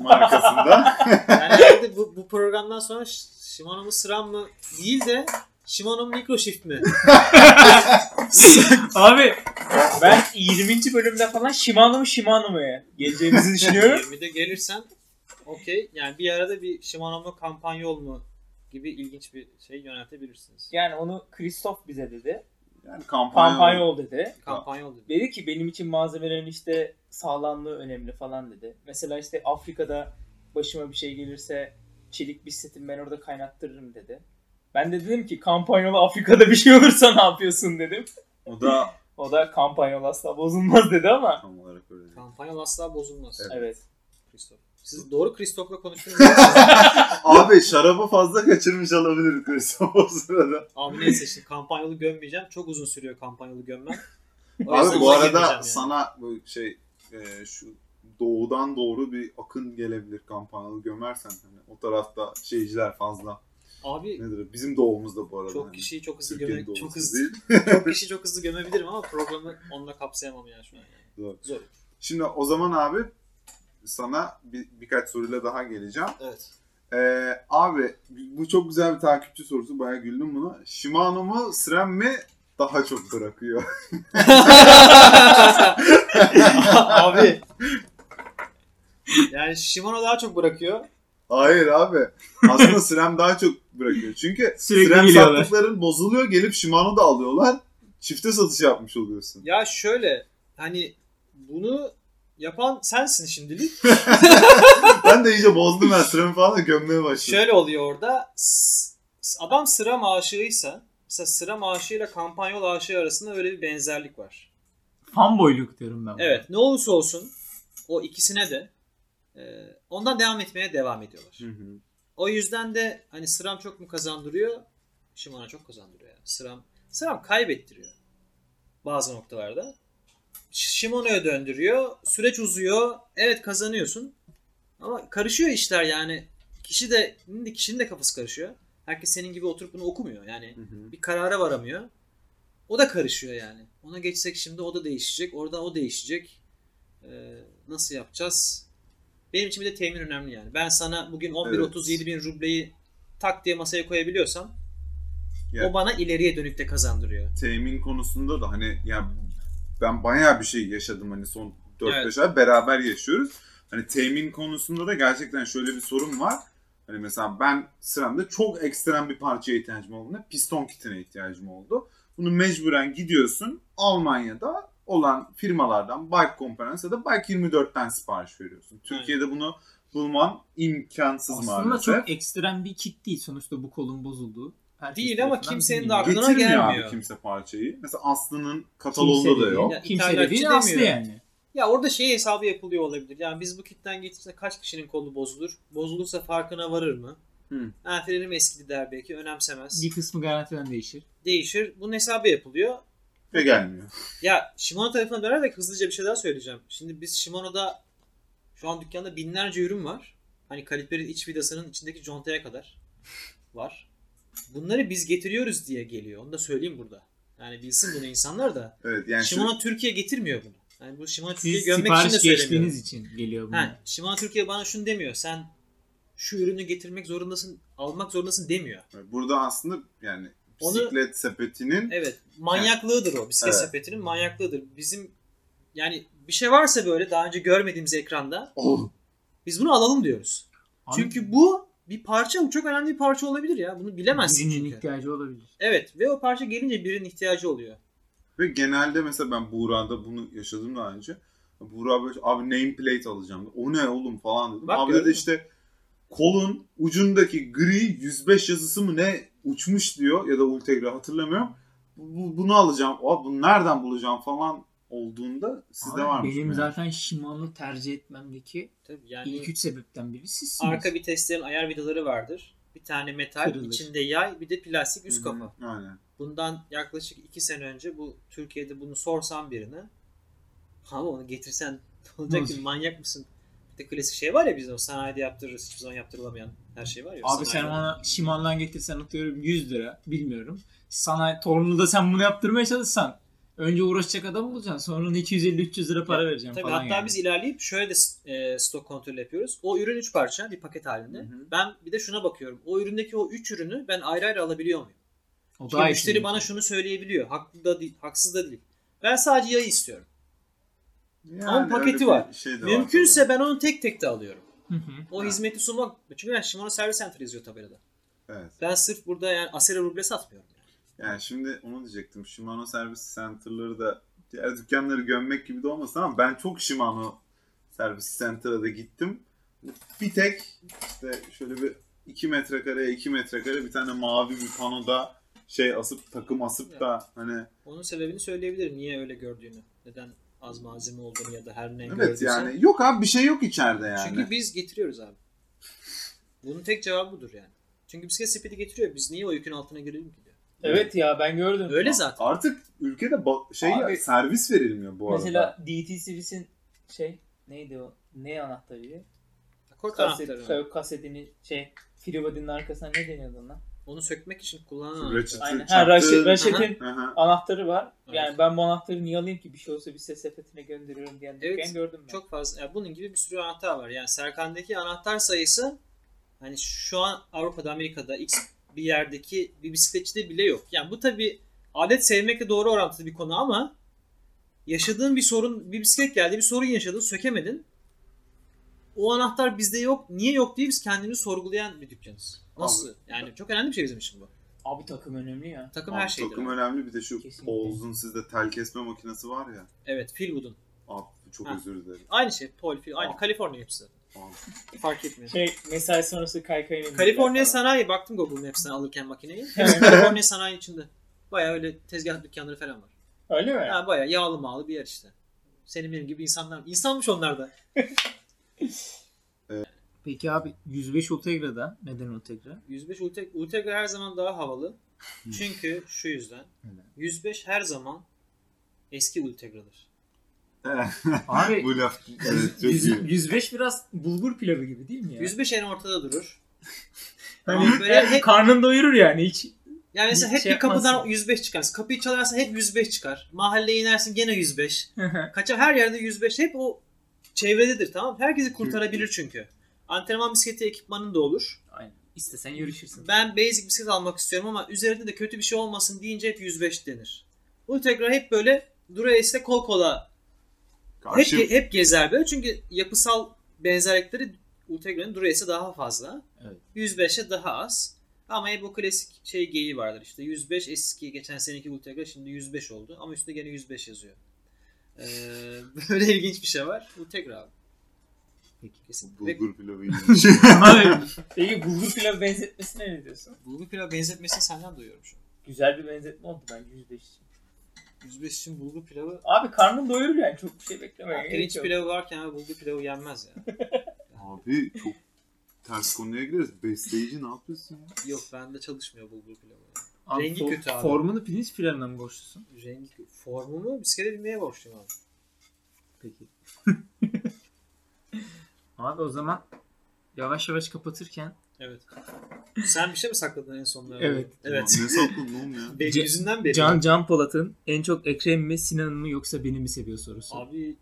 markasında. Yani bu, bu programdan sonra Sh- Shimano mu SRAM mı değil de Shimano mu Microshift mi? Abi ben 20. bölümde falan Shimano mu Shimano mu ya geleceğimizi düşünüyorum. 20'de gelirsen okey. Yani bir arada bir Shimano mu Campagnol mu gibi ilginç bir şey yöneltebilirsiniz. Yani onu Christoph bize dedi. yani kampanya. Kampanyol dedi. Campagnol dedi. Dedi ki benim için malzemelerin işte sağlamlığı önemli falan dedi. Mesela işte Afrika'da başıma bir şey gelirse çelik bisikletimi ben orada kaynattırırım dedi. Ben de dedim ki kampanyolu Afrika'da bir şey olursa ne yapıyorsun dedim. O da O da kampanyol asla bozulmaz dedi ama. tam olarak öyle değil. Campagnol asla bozulmaz. Evet. Evet. Christoph. Siz doğru Christoph'la konuştunuz. Abi şarabı fazla kaçırmış olabilir Christoph o sırada. Abi neyse işte kampanyolu gömmeyeceğim. Çok uzun sürüyor kampanyolu gömmem. O Abi bu arada yani. sana bu şey e, şu doğudan doğru bir akın gelebilir kampanyalı gömersen hani o tarafta şeyciler fazla. Abi Nedir? Bizim doğumuzda bu arada. çok hani. kişiyi çok hızlı Türkiye'nin göme, çok hızlı değil. çok kişi çok hızlı gömebilirim ama programı onunla kapsayamam yani şu an. Yani. Doğru. Zor. Şimdi o zaman abi sana bir, birkaç soruyla daha geleceğim. Evet. Ee, abi bu çok güzel bir takipçi sorusu. Bayağı güldüm buna. Shimano mu SRAM mi daha çok bırakıyor? abi. Yani Shimano daha çok bırakıyor. Hayır abi. Aslında SRAM daha çok bırakıyor. Çünkü Sürekli SRAM geliyorlar. sattıkların bozuluyor. Gelip Shimano da alıyorlar. Çifte satış yapmış oluyorsun. Ya şöyle hani bunu yapan sensin şimdilik. ben de iyice bozdum ben SRAM'ı falan da gömmeye başladım. Şöyle oluyor orada. Adam sıra maaşıysa mesela sıra maaşıyla kampanyol aşığı arasında öyle bir benzerlik var. Fanboyluk diyorum ben. buna. Evet ne olursa olsun o ikisine de e, ondan devam etmeye devam ediyorlar. Hı hı. O yüzden de hani sıram çok mu kazandırıyor? Shimano çok kazandırıyor. Yani. Sıram, sıram kaybettiriyor bazı noktalarda. Shimano'ya döndürüyor. Süreç uzuyor. Evet kazanıyorsun. Ama karışıyor işler yani. Kişi de kişinin de kafası karışıyor. Herkes senin gibi oturup bunu okumuyor. Yani Hı hı. bir karara varamıyor. O da karışıyor yani. Ona geçsek şimdi o da değişecek. Orada o değişecek. Ee, nasıl yapacağız? Benim için bir de temin önemli yani. Ben sana bugün 11-37 bin rubleyi tak diye masaya koyabiliyorsam Ya. o bana ileriye dönük de kazandırıyor. temin konusunda da hani ya ben bayağı bir şey yaşadım hani son 4-5 Evet. ay beraber yaşıyoruz. Hani temin konusunda da gerçekten şöyle bir sorun var. Hani mesela ben sıramda çok ekstrem bir parçaya ihtiyacım olduğunda piston kitine ihtiyacım oldu. Bunu mecburen gidiyorsun Almanya'da olan firmalardan Bike ya da Bike 24'ten sipariş veriyorsun. Türkiye'de bunu bulman imkansız Aslında maalesef. çok ekstrem bir kit değil sonuçta bu kolun bozulduğu. Herkes Değil ama kimsenin de aklına Getirmiyor gelmiyor. abi kimse parçayı. Mesela Aslı'nın katalogunda Kimse da değil. yok. Ya, Kimse de ithalatçı değil demiyor. Aslı yani. Ya orada şey hesabı yapılıyor olabilir. Yani biz bu kitten getirsek kaç kişinin kolu bozulur? Bozulursa farkına varır mı? Hı. Frenim eskidi der belki önemsemez. Bir kısmı garantiden değişir. Değişir. Bunun hesabı yapılıyor. Ve gelmiyor. Ya Shimano tarafına dönerek hızlıca bir şey daha söyleyeceğim. Şimdi biz Shimano'da şu an dükkanda binlerce ürün var. Hani kaliperin iç vidasının içindeki contaya kadar var. Bunları biz getiriyoruz diye geliyor. Onu da söyleyeyim burada. Yani bilsin bunu insanlar da. Evet yani şu- Shimano Türkiye getirmiyor bunu. Yani bu Shimano Türkiye'yi Siz gömmek için de geçtiğiniz için geliyor bu. Ha, Shimano Türkiye bana şunu demiyor. Sen şu ürünü getirmek zorundasın, almak zorundasın demiyor. burada aslında yani Onu- bisiklet sepetinin Evet, manyaklığıdır o. Bisiklet Evet. sepetinin manyaklığıdır. Bizim yani bir şey varsa böyle daha önce görmediğimiz ekranda Oh, biz bunu alalım diyoruz. Abi, Çünkü bu bir parça, bu çok önemli bir parça olabilir ya. Bunu bilemezsin birinin çünkü. ihtiyacı olabilir. Evet ve o parça gelince birinin ihtiyacı oluyor. Ve genelde mesela ben Buğra'da bunu yaşadım daha önce. Buğra böyle abi nameplate alacağım. O ne oğlum falan dedim. Bak abi dedi işte kolun ucundaki gri 105 yazısı mı ne uçmuş diyor ya da Ultegra hatırlamıyorum. Bu- bunu alacağım. Abi bunu nereden bulacağım falan olduğunda sizde Abi, varmış. Benim yani. zaten Shimano tercih etmemdeki Tabii yani ilk üç sebepten biri sizsiniz. arka viteslerin ayar vidaları vardır. Bir tane metal, Kırılır. içinde yay, bir de plastik üst Hı hı, kafa. Aynen. Bundan yaklaşık iki sene önce bu Türkiye'de bunu sorsam birine ama onu getirsen ne olacak ki manyak mısın? Bir de klasik şey var ya bizim o sanayide yaptırırız hiçbir zaman yaptırılamayan her şey var ya. Abi sen ona Shimano'dan getirsen atıyorum 100 lira bilmiyorum. Sana Torunlu'da sen bunu yaptırmaya çalışsan önce uğraşacak adam bulacaksın sonra 250-300 lira para vereceksin Tabii falan hatta yani. biz ilerleyip şöyle de e, stok kontrol yapıyoruz. O ürün 3 parça bir paket halinde. Hı hı. Ben bir de şuna bakıyorum. O üründeki o 3 ürünü ben ayrı ayrı alabiliyor muyum? o Çünkü müşteri bana şunu söyleyebiliyor. Haklı da değil, haksız da değil. Ben sadece yayı istiyorum. Yani Ama paketi var. Şey var Mümkünse tabii. ben onu tek tek de alıyorum. Hı hı. O hizmeti sunmak. Çünkü ben Shimano Service Center yazıyor tabelada. Evet. Ben sırf burada yani Asera ruble satmıyorum. Yani. Şimdi onu diyecektim. Shimano servis center'ları da diğer dükkanları gömmek gibi de olmasın ama ben çok Shimano servis center'a da gittim. Bir tek işte şöyle bir 2 metrekare 2 metrekare bir tane mavi bir panoda şey asıp takım asıp da hani Onun sebebini söyleyebilirim. Niye öyle gördüğünü. Neden az malzeme olduğunu ya da her ne evet gördüysen. yani yok abi bir şey yok içeride yani. Çünkü biz getiriyoruz abi. Bunun tek cevabı budur yani. Çünkü bisiklet sepeti getiriyor. Biz niye o yükün altına girelim ki. Evet ya ben gördüm. Öyle zaten. Artık ülkede ba- şey Abi- servis verilmiyor bu arada. Mesela DT Servis'in şey neydi o? Ne anahtarıydı? Kaset, anahtarı. kasetini şey Freebody'nin arkasına ne deniyordu ona? Onu sökmek için anahtar. Aynen. Ha, Raşit, Raşit'in anahtarı var. Evet. Yani ben bu anahtarı niye alayım ki bir şey olsa bir ses sepetine gönderiyorum diyen Evet, dükkan gördüm ben. Çok fazla. Yani bunun gibi bir sürü anahtar var. Yani Serkan'daki anahtar sayısı hani şu an Avrupa'da, Amerika'da X bir yerdeki bir bisikletçide bile yok. Yani bu tabi alet sevmekle doğru orantılı bir konu ama yaşadığın bir sorun, bir bisiklet geldi, bir sorun yaşadın, sökemedin. O anahtar bizde yok. Niye yok diye biz kendimizi sorgulayan bir dükkanız. Nasıl? Yani çok önemli bir şey bizim için bu. Abi takım önemli ya. Takım Abi her şeydir. takım abi. önemli bir de şu. Paul'un sizde tel kesme makinesi var ya. Evet, Philwood'un. Abi çok Ha. özür dilerim. Aynı şey, Paul, Phil, aynı. Kaliforniya hepsi. Fark etmiyor. Şey mesai sonrası kaykayın Kaliforniya sanayi baktım Google Maps'ten alırken makineyi. Kaliforniya sanayi içinde. Baya öyle tezgah dükkanları falan var. Öyle mi? Ha baya yağlı mağlı bir yer işte. Senin benim gibi insanlar. İnsanmış onlar da. Peki abi 105 Ultegra'da neden Ultegra? 105 Ultegra, Ultegra her zaman daha havalı. Çünkü şu yüzden. Neden? 105 her zaman eski Ultegra'dır. Abi Bu laf evet, çok yüz- iyi. 105 biraz bulgur pilavı gibi değil mi ya? 105 en ortada durur. Hani Böyle hep- karnın doyurur yani hiç. Yani mesela Hiç hep şey bir kapıdan yapmazsın. 105 çıkar. Kapıyı çalarsan hep 105 çıkar. Mahalleye inersin gene 105. Kaça her yerde 105 hep o çevrededir tamam? Herkesi kurtarabilir çünkü. Antrenman bisikleti ekipmanın da olur. Aynen. İstesen yarışırsın. Ben basic bisiklet almak istiyorum ama üzerinde de kötü bir şey olmasın deyince hep 105 denir. Ultegra hep böyle Dura-Ace'le kol kola Karşı hep gezer böyle çünkü yapısal benzerlikleri Ultegra'nın Dura-Ace'e daha fazla. Evet. 105'e daha az. Ama hep o klasik şey geyiği vardır işte 105 eski geçen seneki Ultegra şimdi 105 oldu ama üstünde gene 105 yazıyor. Ee, böyle ilginç bir şey var. Ultegra abi. Peki. Kesin. Ve bulgur pilavı. Abi, Peki bulgur pilav benzetmesine ne diyorsun? bulgur pilav benzetmesini senden duyuyorum şu an. Güzel bir benzetme oldu bence 105 için. 105 için bulgur pilavı Abi karnın doyurur yani çok bir şey beklemeye gerek Pirinç yok. pilavı varken abi bulgur pilavı yenmez ya. Abi çok ters konuya gireriz. Besleyici ne yapıyorsun ya? Yok bende çalışmıyor bulgur pilavı. ya. Abi Rengi for- kötü abi. Formunu pirinç pilavına mı borçlusun? Rengi formumu bisiklete binmeye borçluyum abi. Peki. Abi o zaman yavaş yavaş kapatırken Evet. Sen bir şey mi sakladın en sonlarda? Evet. Evet. Ne sakladın oğlum ya? Benim Ce- yüzünden beri. Can Can Polat'ın en çok Ekrem mi Sinan mı yoksa beni mi seviyor sorusu. Abi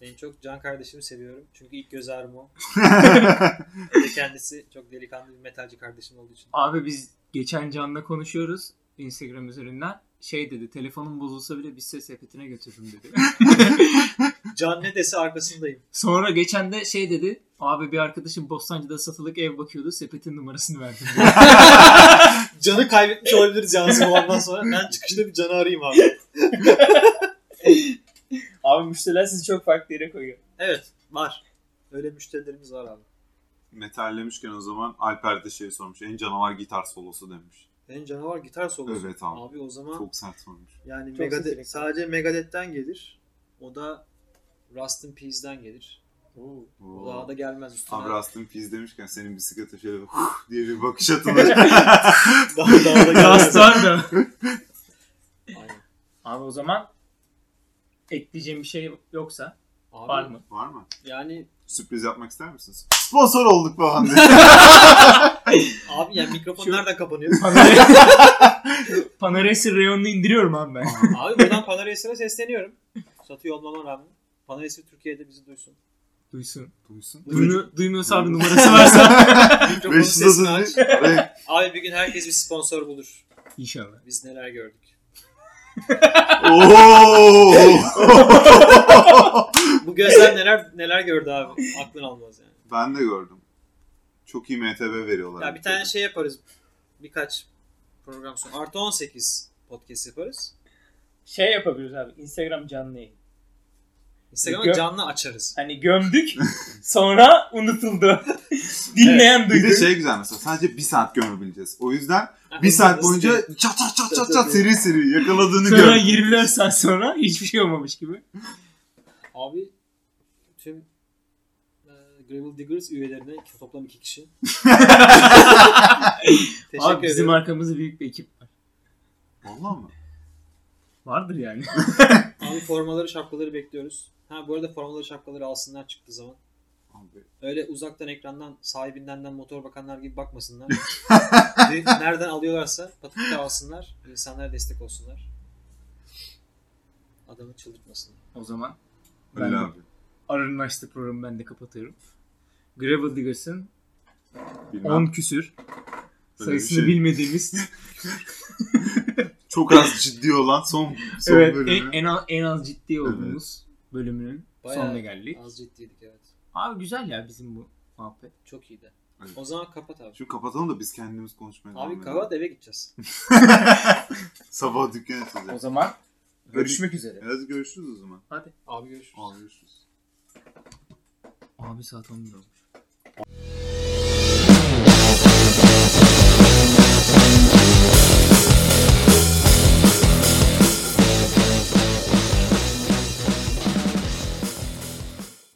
en çok Can kardeşimi seviyorum. Çünkü ilk göz ağrım o. Ve kendisi çok delikanlı bir metalci kardeşim olduğu için. Abi biz geçen Can'la konuşuyoruz Instagram üzerinden. Şey dedi telefonum bozulsa bile bir ses sepetine götürürüm dedi. Can ne dese arkasındayım. Sonra geçen de şey dedi. Abi bir arkadaşım Bostancı'da satılık ev bakıyordu. Sepetin numarasını verdim. Can'ı kaybetmiş olabiliriz yalnız bu andan sonra. Ben çıkışta bir Can'ı arayayım abi. Abi müşteriler sizi çok farklı yere koyuyor. Evet var. Öyle müşterilerimiz var abi. Metallemişken o zaman Alper de şey sormuş. En canavar gitar solosu demiş. En canavar gitar solosu. Evet abi. Abi o zaman Çok sert sormuş. yani Çok seçenek. sadece Megadeth'ten gelir. O da Rust in Peace'den gelir. O Oo. daha da gelmez üstüne. Abi Rust'ın Piz demişken senin bisiklete şöyle bir huh diye bir bakış atılır. daha, daha da gelmez. Rastlar da. Aynen. Abi o zaman ekleyeceğim bir şey yoksa Abi, var mı? Var mı? Yani Sürpriz yapmak ister misiniz? Sponsor olduk falan diye. abi yani mikrofon Şu- nereden kapanıyor? Panaresis reyonunu indiriyorum abi ben. abi buradan Panares'e sesleniyorum. Satıyor olmama rağmen. Panares Türkiye'de bizi duysun. Duysun. Duysun. Duymuyor, duymuyorsa abi numarası varsa. Mikrofonun sesini aç. 530 Ve- Abi bir gün herkes bir sponsor bulur. İnşallah. Biz neler gördük. Oo! Bu gözler neler neler gördü abi. Aklın almaz yani. ben de gördüm. Çok iyi MTB veriyorlar. Ya bir tane şey yaparız. Birkaç program sonra. Artı 18 podcast yaparız. Şey yapabiliriz abi. Instagram canlı yayın. Instagram'a Gö- canlı açarız. Hani gömdük sonra unutuldu. Dinleyen Bir duydu. de şey güzel mesela sadece bir saat gömebileceğiz. O yüzden Ha, bir saat boyunca yani? çat çat çat çat Çat seri seri yakaladığını Sonra gör. 24 saat sonra hiçbir şey olmamış gibi. Abi tüm e, Gravel Diggers üyelerine toplam iki kişi. Teşekkür Abi bizim ederim. arkamızda büyük bir ekip var. Valla mı? Vardır yani. Abi formaları şapkaları bekliyoruz. Ha bu arada formaları şapkaları alsınlar çıktığı zaman. Abi, Öyle uzaktan ekrandan sahibinden motor bakanlar gibi bakmasınlar. Nereden alıyorlarsa patikte alsınlar. İnsanlara destek olsunlar. Adamı çıldırtmasınlar. o zaman Öyle Ben- abi. Arın'ın açtığı programı ben de kapatıyorum. Gravel Diggers'ın Bilmem. 10 küsür Öyle sayısını şey. bilmediğimiz Çok az ciddi olan son, son evet, bölümü. en, en, az, en az ciddi olduğumuz bölümünün Bayağı sonuna geldik. Az ciddiydik evet. Abi güzel ya bizim bu muhabbet. Çok iyiydi. Evet. O zaman kapat abi. Şimdi kapatalım da biz kendimiz konuşmaya Abi kapat eve gideceğiz. Sabah dükkan O açılacak. zaman Görüşmek üzere. Evet görüşürüz o zaman. Hadi. Abi görüşürüz. Abi görüşürüz. Abi saat 11 olmuş.